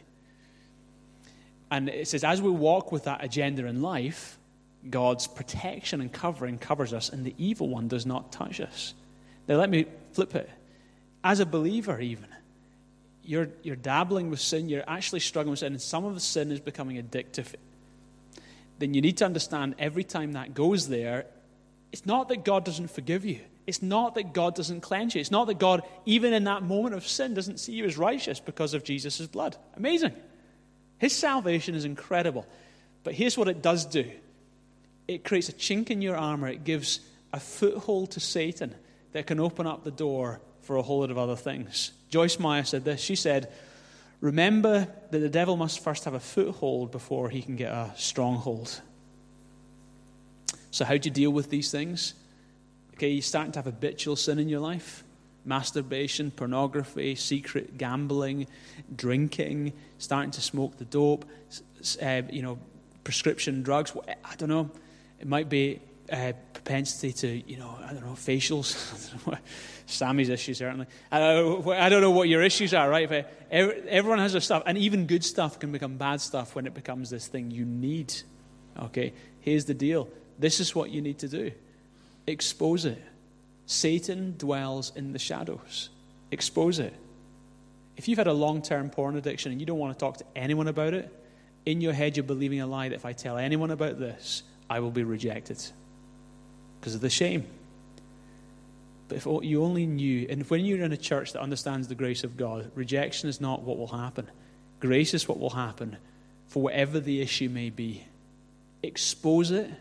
And it says, as we walk with that agenda in life, God's protection and covering covers us, and the evil one does not touch us. Now, let me flip it. As a believer, even, you're, you're dabbling with sin, you're actually struggling with sin, and some of the sin is becoming addictive. Then you need to understand every time that goes there, it's not that God doesn't forgive you. It's not that God doesn't cleanse you. It's not that God, even in that moment of sin, doesn't see you as righteous because of Jesus' blood. Amazing. His salvation is incredible. But here's what it does do it creates a chink in your armor, it gives a foothold to Satan that can open up the door for a whole lot of other things. Joyce Meyer said this. She said, Remember that the devil must first have a foothold before he can get a stronghold. So, how do you deal with these things? Okay, you're starting to have habitual sin in your life masturbation, pornography, secret gambling, drinking, starting to smoke the dope, uh, you know, prescription drugs. I don't know. It might be uh, propensity to, you know, I don't know, facials. Sammy's issue, certainly. I don't, know, I don't know what your issues are, right? But everyone has their stuff, and even good stuff can become bad stuff when it becomes this thing you need. Okay, here's the deal this is what you need to do expose it. Satan dwells in the shadows. Expose it. If you've had a long term porn addiction and you don't want to talk to anyone about it, in your head you're believing a lie that if I tell anyone about this, I will be rejected because of the shame. But if you only knew, and when you're in a church that understands the grace of God, rejection is not what will happen. Grace is what will happen for whatever the issue may be. Expose it.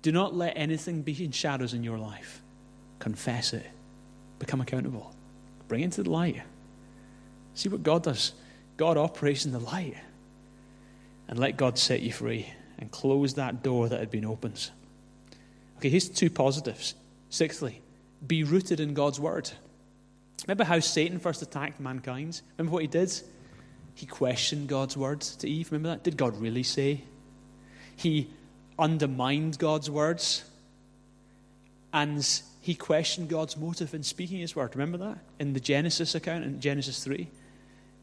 Do not let anything be in shadows in your life. Confess it. Become accountable. Bring it to the light. See what God does. God operates in the light. And let God set you free and close that door that had been opened. Okay, here's two positives. Sixthly, be rooted in God's word. Remember how Satan first attacked mankind? Remember what he did? He questioned God's words to Eve. Remember that? Did God really say? He undermined God's words. And he questioned God's motive in speaking his word. Remember that? In the Genesis account, in Genesis 3.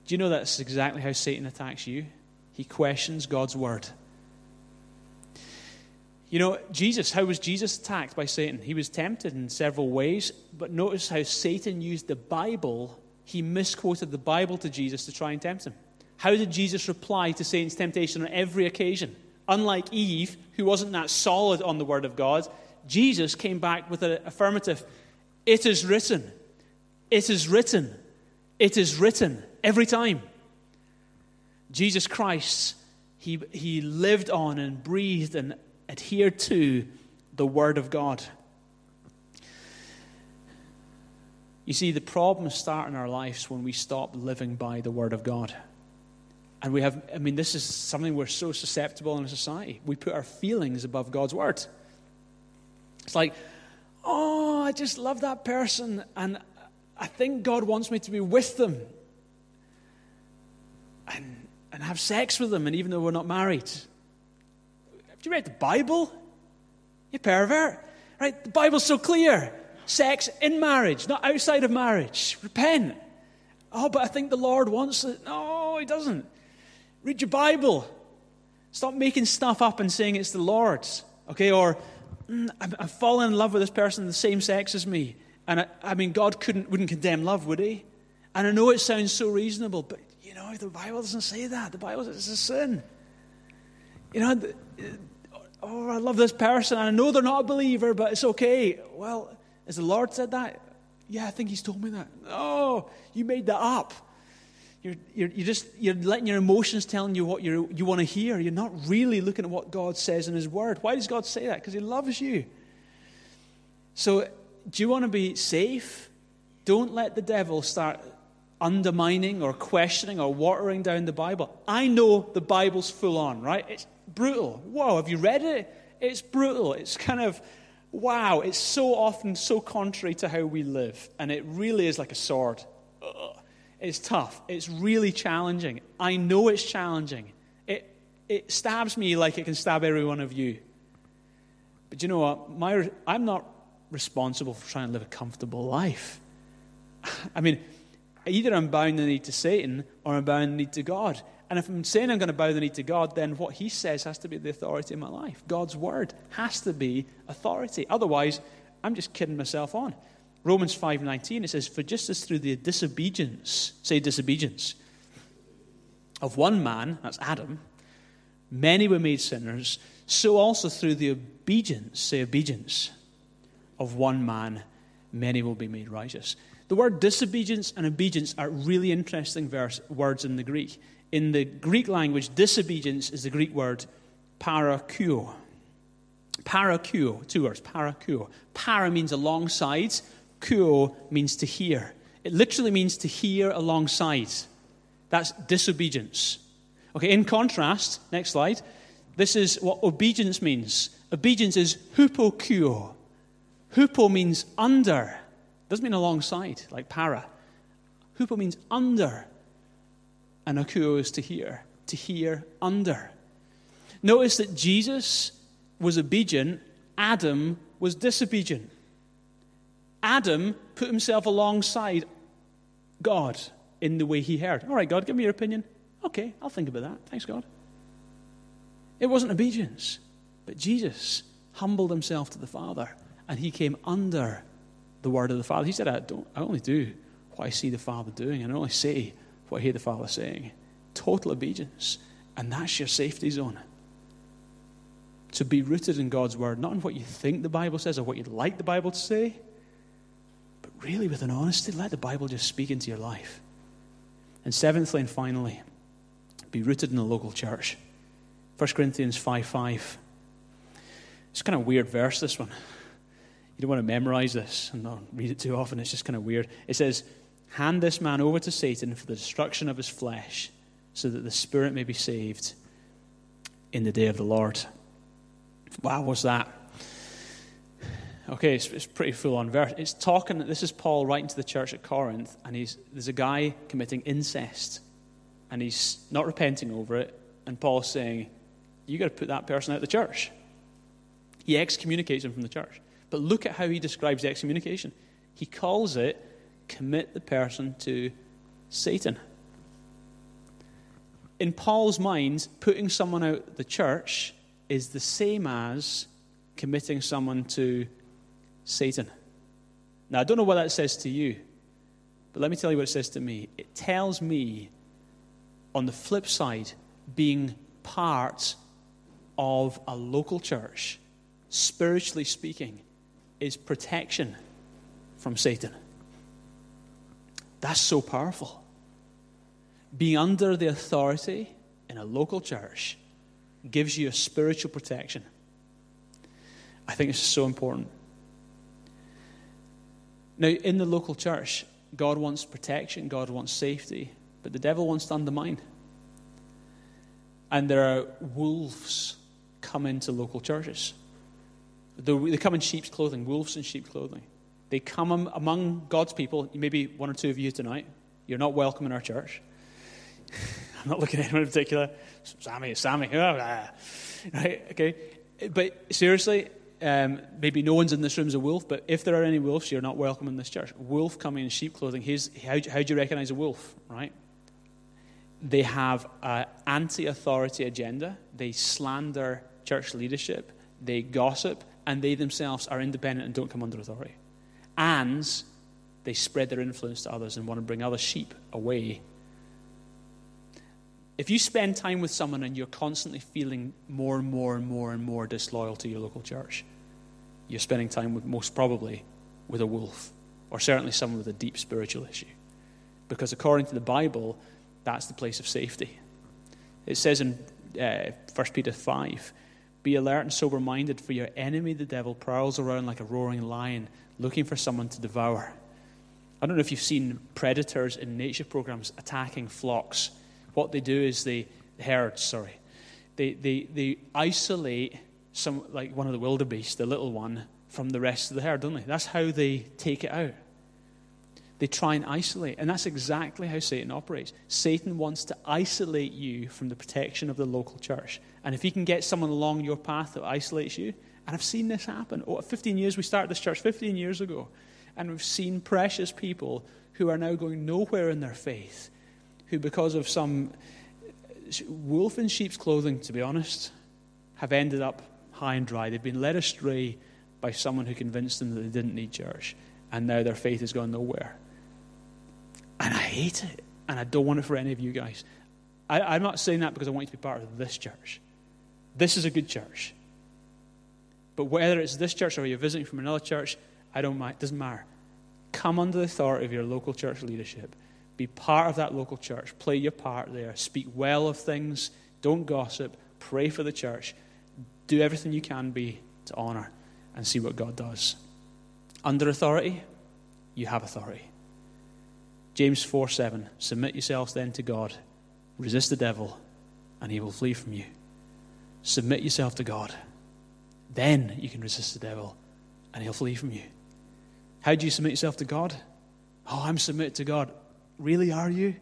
Do you know that's exactly how Satan attacks you? He questions God's word. You know, Jesus, how was Jesus attacked by Satan? He was tempted in several ways, but notice how Satan used the Bible. He misquoted the Bible to Jesus to try and tempt him. How did Jesus reply to Satan's temptation on every occasion? Unlike Eve, who wasn't that solid on the Word of God, Jesus came back with an affirmative It is written. It is written. It is written. Every time. Jesus Christ, he, he lived on and breathed and adhered to the Word of God. You see, the problems start in our lives when we stop living by the Word of God. And we have, I mean, this is something we're so susceptible in a society. We put our feelings above God's Word. It's like, oh, I just love that person, and I think God wants me to be with them and, and have sex with them, and even though we're not married. You read the Bible? You pervert. Right? The Bible's so clear. Sex in marriage, not outside of marriage. Repent. Oh, but I think the Lord wants it. No, He doesn't. Read your Bible. Stop making stuff up and saying it's the Lord's. Okay? Or, mm, I'm falling in love with this person the same sex as me. And I, I mean, God couldn't, wouldn't condemn love, would He? And I know it sounds so reasonable, but you know, the Bible doesn't say that. The Bible says it's a sin. You know, oh, I love this person. I know they're not a believer, but it's okay. Well, has the Lord said that? Yeah, I think He's told me that. Oh, you made that up. You're, you're, you're just you're letting your emotions telling you what you you want to hear. You're not really looking at what God says in His Word. Why does God say that? Because He loves you. So, do you want to be safe? Don't let the devil start undermining or questioning or watering down the Bible. I know the Bible's full on, right? It's brutal. Whoa, have you read it? It's brutal. It's kind of, wow, it's so often so contrary to how we live. And it really is like a sword. Ugh. It's tough. It's really challenging. I know it's challenging. It, it stabs me like it can stab every one of you. But you know what? My, I'm not responsible for trying to live a comfortable life. I mean, either I'm bowing the knee to Satan or I'm bowing the knee to God. And if I'm saying I'm going to bow the knee to God, then what He says has to be the authority in my life. God's word has to be authority. Otherwise, I'm just kidding myself on. Romans 5:19 it says, "For just as through the disobedience, say disobedience, of one man, that's Adam, many were made sinners, so also through the obedience, say obedience, of one man, many will be made righteous." The word disobedience and obedience are really interesting verse, words in the Greek. In the Greek language, disobedience is the Greek word parakuo. Parakuo, two words, parakuo. Para means alongside, kuo means to hear. It literally means to hear alongside. That's disobedience. Okay, in contrast, next slide, this is what obedience means. Obedience is hupokuo. Hupo means under. Doesn't mean alongside, like para. Hupo means under. And akuo is to hear, to hear under. Notice that Jesus was obedient, Adam was disobedient. Adam put himself alongside God in the way he heard. All right, God, give me your opinion. Okay, I'll think about that. Thanks, God. It wasn't obedience, but Jesus humbled himself to the Father and he came under the word of the Father. He said, I, don't, I only do what I see the Father doing, and I only say what I hear the Father saying. Total obedience. And that's your safety zone. To be rooted in God's word, not in what you think the Bible says or what you'd like the Bible to say, but really with an honesty, let the Bible just speak into your life. And seventhly and finally, be rooted in the local church. 1 Corinthians 5 5. It's kind of weird verse, this one. You don't want to memorize this and not read it too often. It's just kind of weird. It says, Hand this man over to Satan for the destruction of his flesh, so that the spirit may be saved in the day of the Lord. Wow, what's that? Okay, it's, it's pretty full on verse. It's talking, that this is Paul writing to the church at Corinth, and he's, there's a guy committing incest, and he's not repenting over it, and Paul's saying, you got to put that person out of the church. He excommunicates him from the church. But look at how he describes the excommunication. He calls it commit the person to Satan. In Paul's mind, putting someone out the church is the same as committing someone to Satan. Now, I don't know what that says to you, but let me tell you what it says to me. It tells me, on the flip side, being part of a local church, spiritually speaking, is protection from Satan. That's so powerful. Being under the authority in a local church gives you a spiritual protection. I think it's so important. Now, in the local church, God wants protection, God wants safety, but the devil wants to undermine. And there are wolves come into local churches. They come in sheep's clothing, wolves in sheep's clothing. They come among God's people. Maybe one or two of you tonight. You're not welcome in our church. I'm not looking at anyone in particular. Sammy, Sammy. Right? Okay. But seriously, um, maybe no one's in this room is a wolf, but if there are any wolves, you're not welcome in this church. Wolf coming in sheep clothing. Here's, how, how do you recognize a wolf, right? They have an anti authority agenda, they slander church leadership, they gossip, and they themselves are independent and don't come under authority. And they spread their influence to others and want to bring other sheep away. If you spend time with someone and you're constantly feeling more and more and more and more disloyal to your local church, you're spending time with most probably with a wolf, or certainly someone with a deep spiritual issue. Because according to the Bible, that's the place of safety. It says in uh, 1 Peter 5 Be alert and sober minded, for your enemy, the devil, prowls around like a roaring lion, looking for someone to devour. I don't know if you've seen predators in nature programs attacking flocks. What they do is they, herds, sorry, they, they, they isolate some, like one of the wildebeest, the little one, from the rest of the herd, don't they? That's how they take it out. They try and isolate. And that's exactly how Satan operates. Satan wants to isolate you from the protection of the local church. And if he can get someone along your path that isolates you, and I've seen this happen. Oh, 15 years, we started this church 15 years ago. And we've seen precious people who are now going nowhere in their faith, who, because of some wolf in sheep's clothing, to be honest, have ended up high and dry. They've been led astray by someone who convinced them that they didn't need church. And now their faith has gone nowhere. And I hate it. And I don't want it for any of you guys. I, am not saying that because I want you to be part of this church. This is a good church. But whether it's this church or you're visiting from another church, I don't mind. It doesn't matter. Come under the authority of your local church leadership. Be part of that local church. Play your part there. Speak well of things. Don't gossip. Pray for the church. Do everything you can be to honor and see what God does. Under authority, you have authority. James 4 7. Submit yourselves then to God, resist the devil, and he will flee from you. Submit yourself to God. Then you can resist the devil, and he'll flee from you. How do you submit yourself to God? Oh, I'm submitted to God. Really, are you?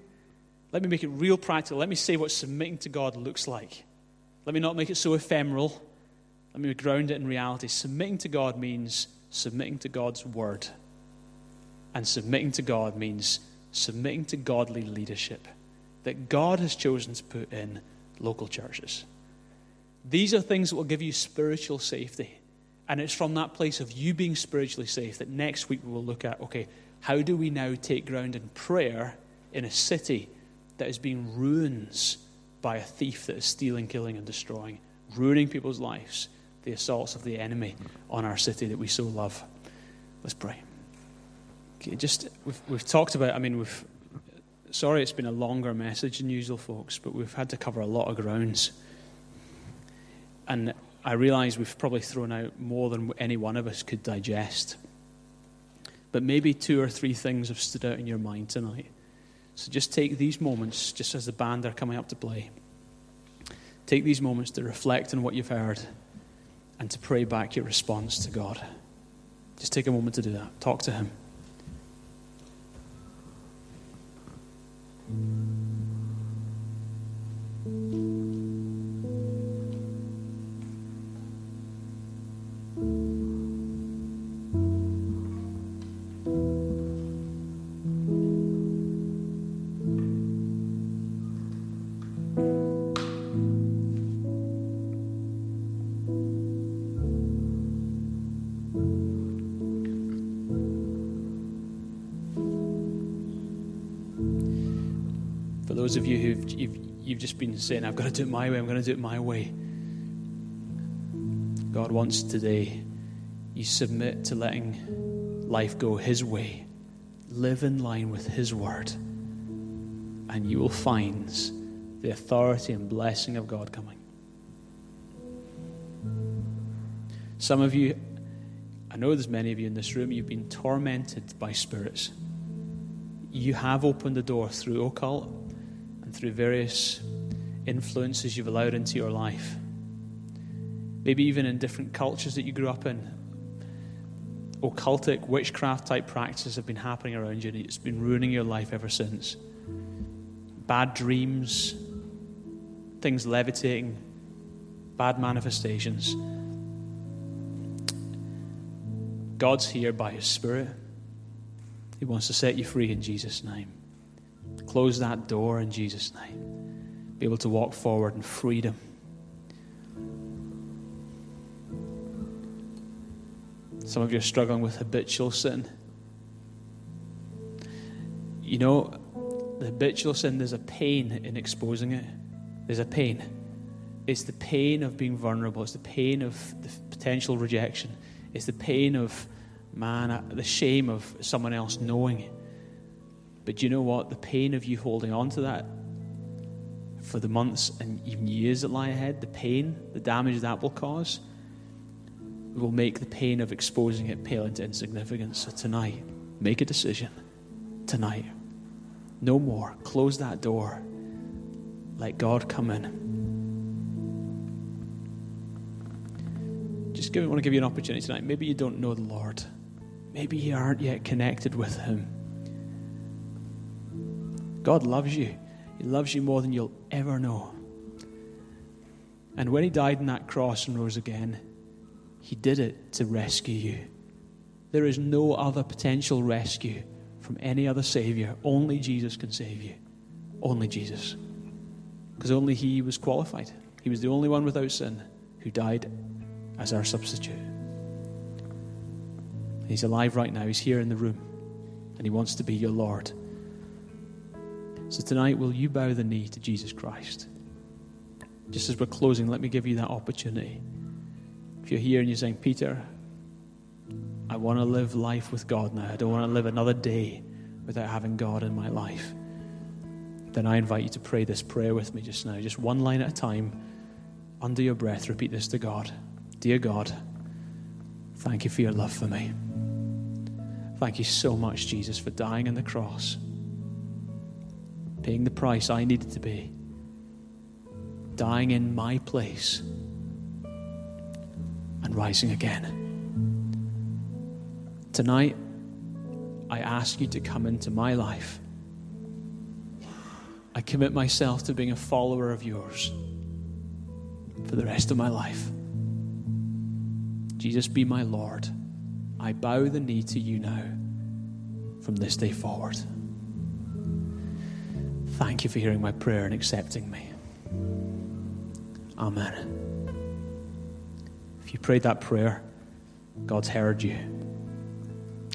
Let me make it real practical. Let me say what submitting to God looks like. Let me not make it so ephemeral. Let me ground it in reality. Submitting to God means submitting to God's word. And submitting to God means submitting to godly leadership that God has chosen to put in local churches. These are things that will give you spiritual safety. And it's from that place of you being spiritually safe that next week we will look at okay, how do we now take ground in prayer in a city that is being ruins by a thief that is stealing, killing, and destroying, ruining people's lives, the assaults of the enemy on our city that we so love? Let's pray Okay, just we've, we've talked about. I mean, we've. Sorry, it's been a longer message than usual, folks, but we've had to cover a lot of grounds, and I realise we've probably thrown out more than any one of us could digest. but maybe two or three things have stood out in your mind tonight. So just take these moments, just as the band are coming up to play. Take these moments to reflect on what you've heard and to pray back your response to God. Just take a moment to do that. Talk to Him. Those of you who've you've, you've just been saying, I've got to do it my way, I'm going to do it my way. God wants today you submit to letting life go His way, live in line with His word, and you will find the authority and blessing of God coming. Some of you, I know there's many of you in this room, you've been tormented by spirits. You have opened the door through occult through various influences you've allowed into your life. Maybe even in different cultures that you grew up in. Occultic, witchcraft type practices have been happening around you, and it's been ruining your life ever since. Bad dreams, things levitating, bad manifestations. God's here by His Spirit. He wants to set you free in Jesus' name. Close that door in Jesus' name. Be able to walk forward in freedom. Some of you are struggling with habitual sin. You know, the habitual sin, there's a pain in exposing it. There's a pain. It's the pain of being vulnerable. It's the pain of the potential rejection. It's the pain of, man, the shame of someone else knowing it. But do you know what? The pain of you holding on to that for the months and even years that lie ahead, the pain, the damage that will cause, will make the pain of exposing it pale into insignificance. So tonight, make a decision. Tonight. No more. Close that door. Let God come in. Just give, I want to give you an opportunity tonight. Maybe you don't know the Lord. Maybe you aren't yet connected with Him. God loves you. He loves you more than you'll ever know. And when He died on that cross and rose again, He did it to rescue you. There is no other potential rescue from any other Savior. Only Jesus can save you. Only Jesus. Because only He was qualified. He was the only one without sin who died as our substitute. He's alive right now. He's here in the room. And He wants to be your Lord. So tonight, will you bow the knee to Jesus Christ? Just as we're closing, let me give you that opportunity. If you're here and you're saying, Peter, I want to live life with God now. I don't want to live another day without having God in my life. Then I invite you to pray this prayer with me just now, just one line at a time. Under your breath, repeat this to God Dear God, thank you for your love for me. Thank you so much, Jesus, for dying on the cross paying the price I needed to pay, dying in my place, and rising again. Tonight, I ask you to come into my life. I commit myself to being a follower of yours for the rest of my life. Jesus, be my Lord. I bow the knee to you now from this day forward. Thank you for hearing my prayer and accepting me. Amen. If you prayed that prayer, God's heard you.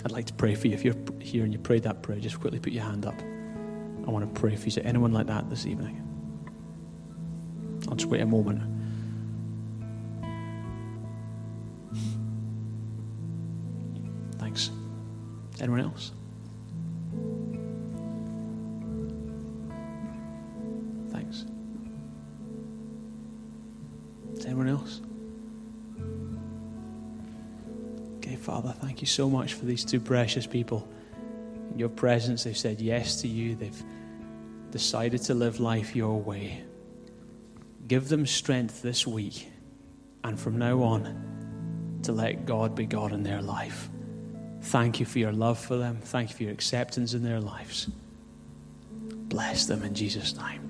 I'd like to pray for you. If you're here and you prayed that prayer, just quickly put your hand up. I want to pray for you. Is there anyone like that this evening? I'll just wait a moment. Thanks. Anyone else? Father, thank you so much for these two precious people. In your presence, they've said yes to you. They've decided to live life your way. Give them strength this week and from now on to let God be God in their life. Thank you for your love for them. Thank you for your acceptance in their lives. Bless them in Jesus' name.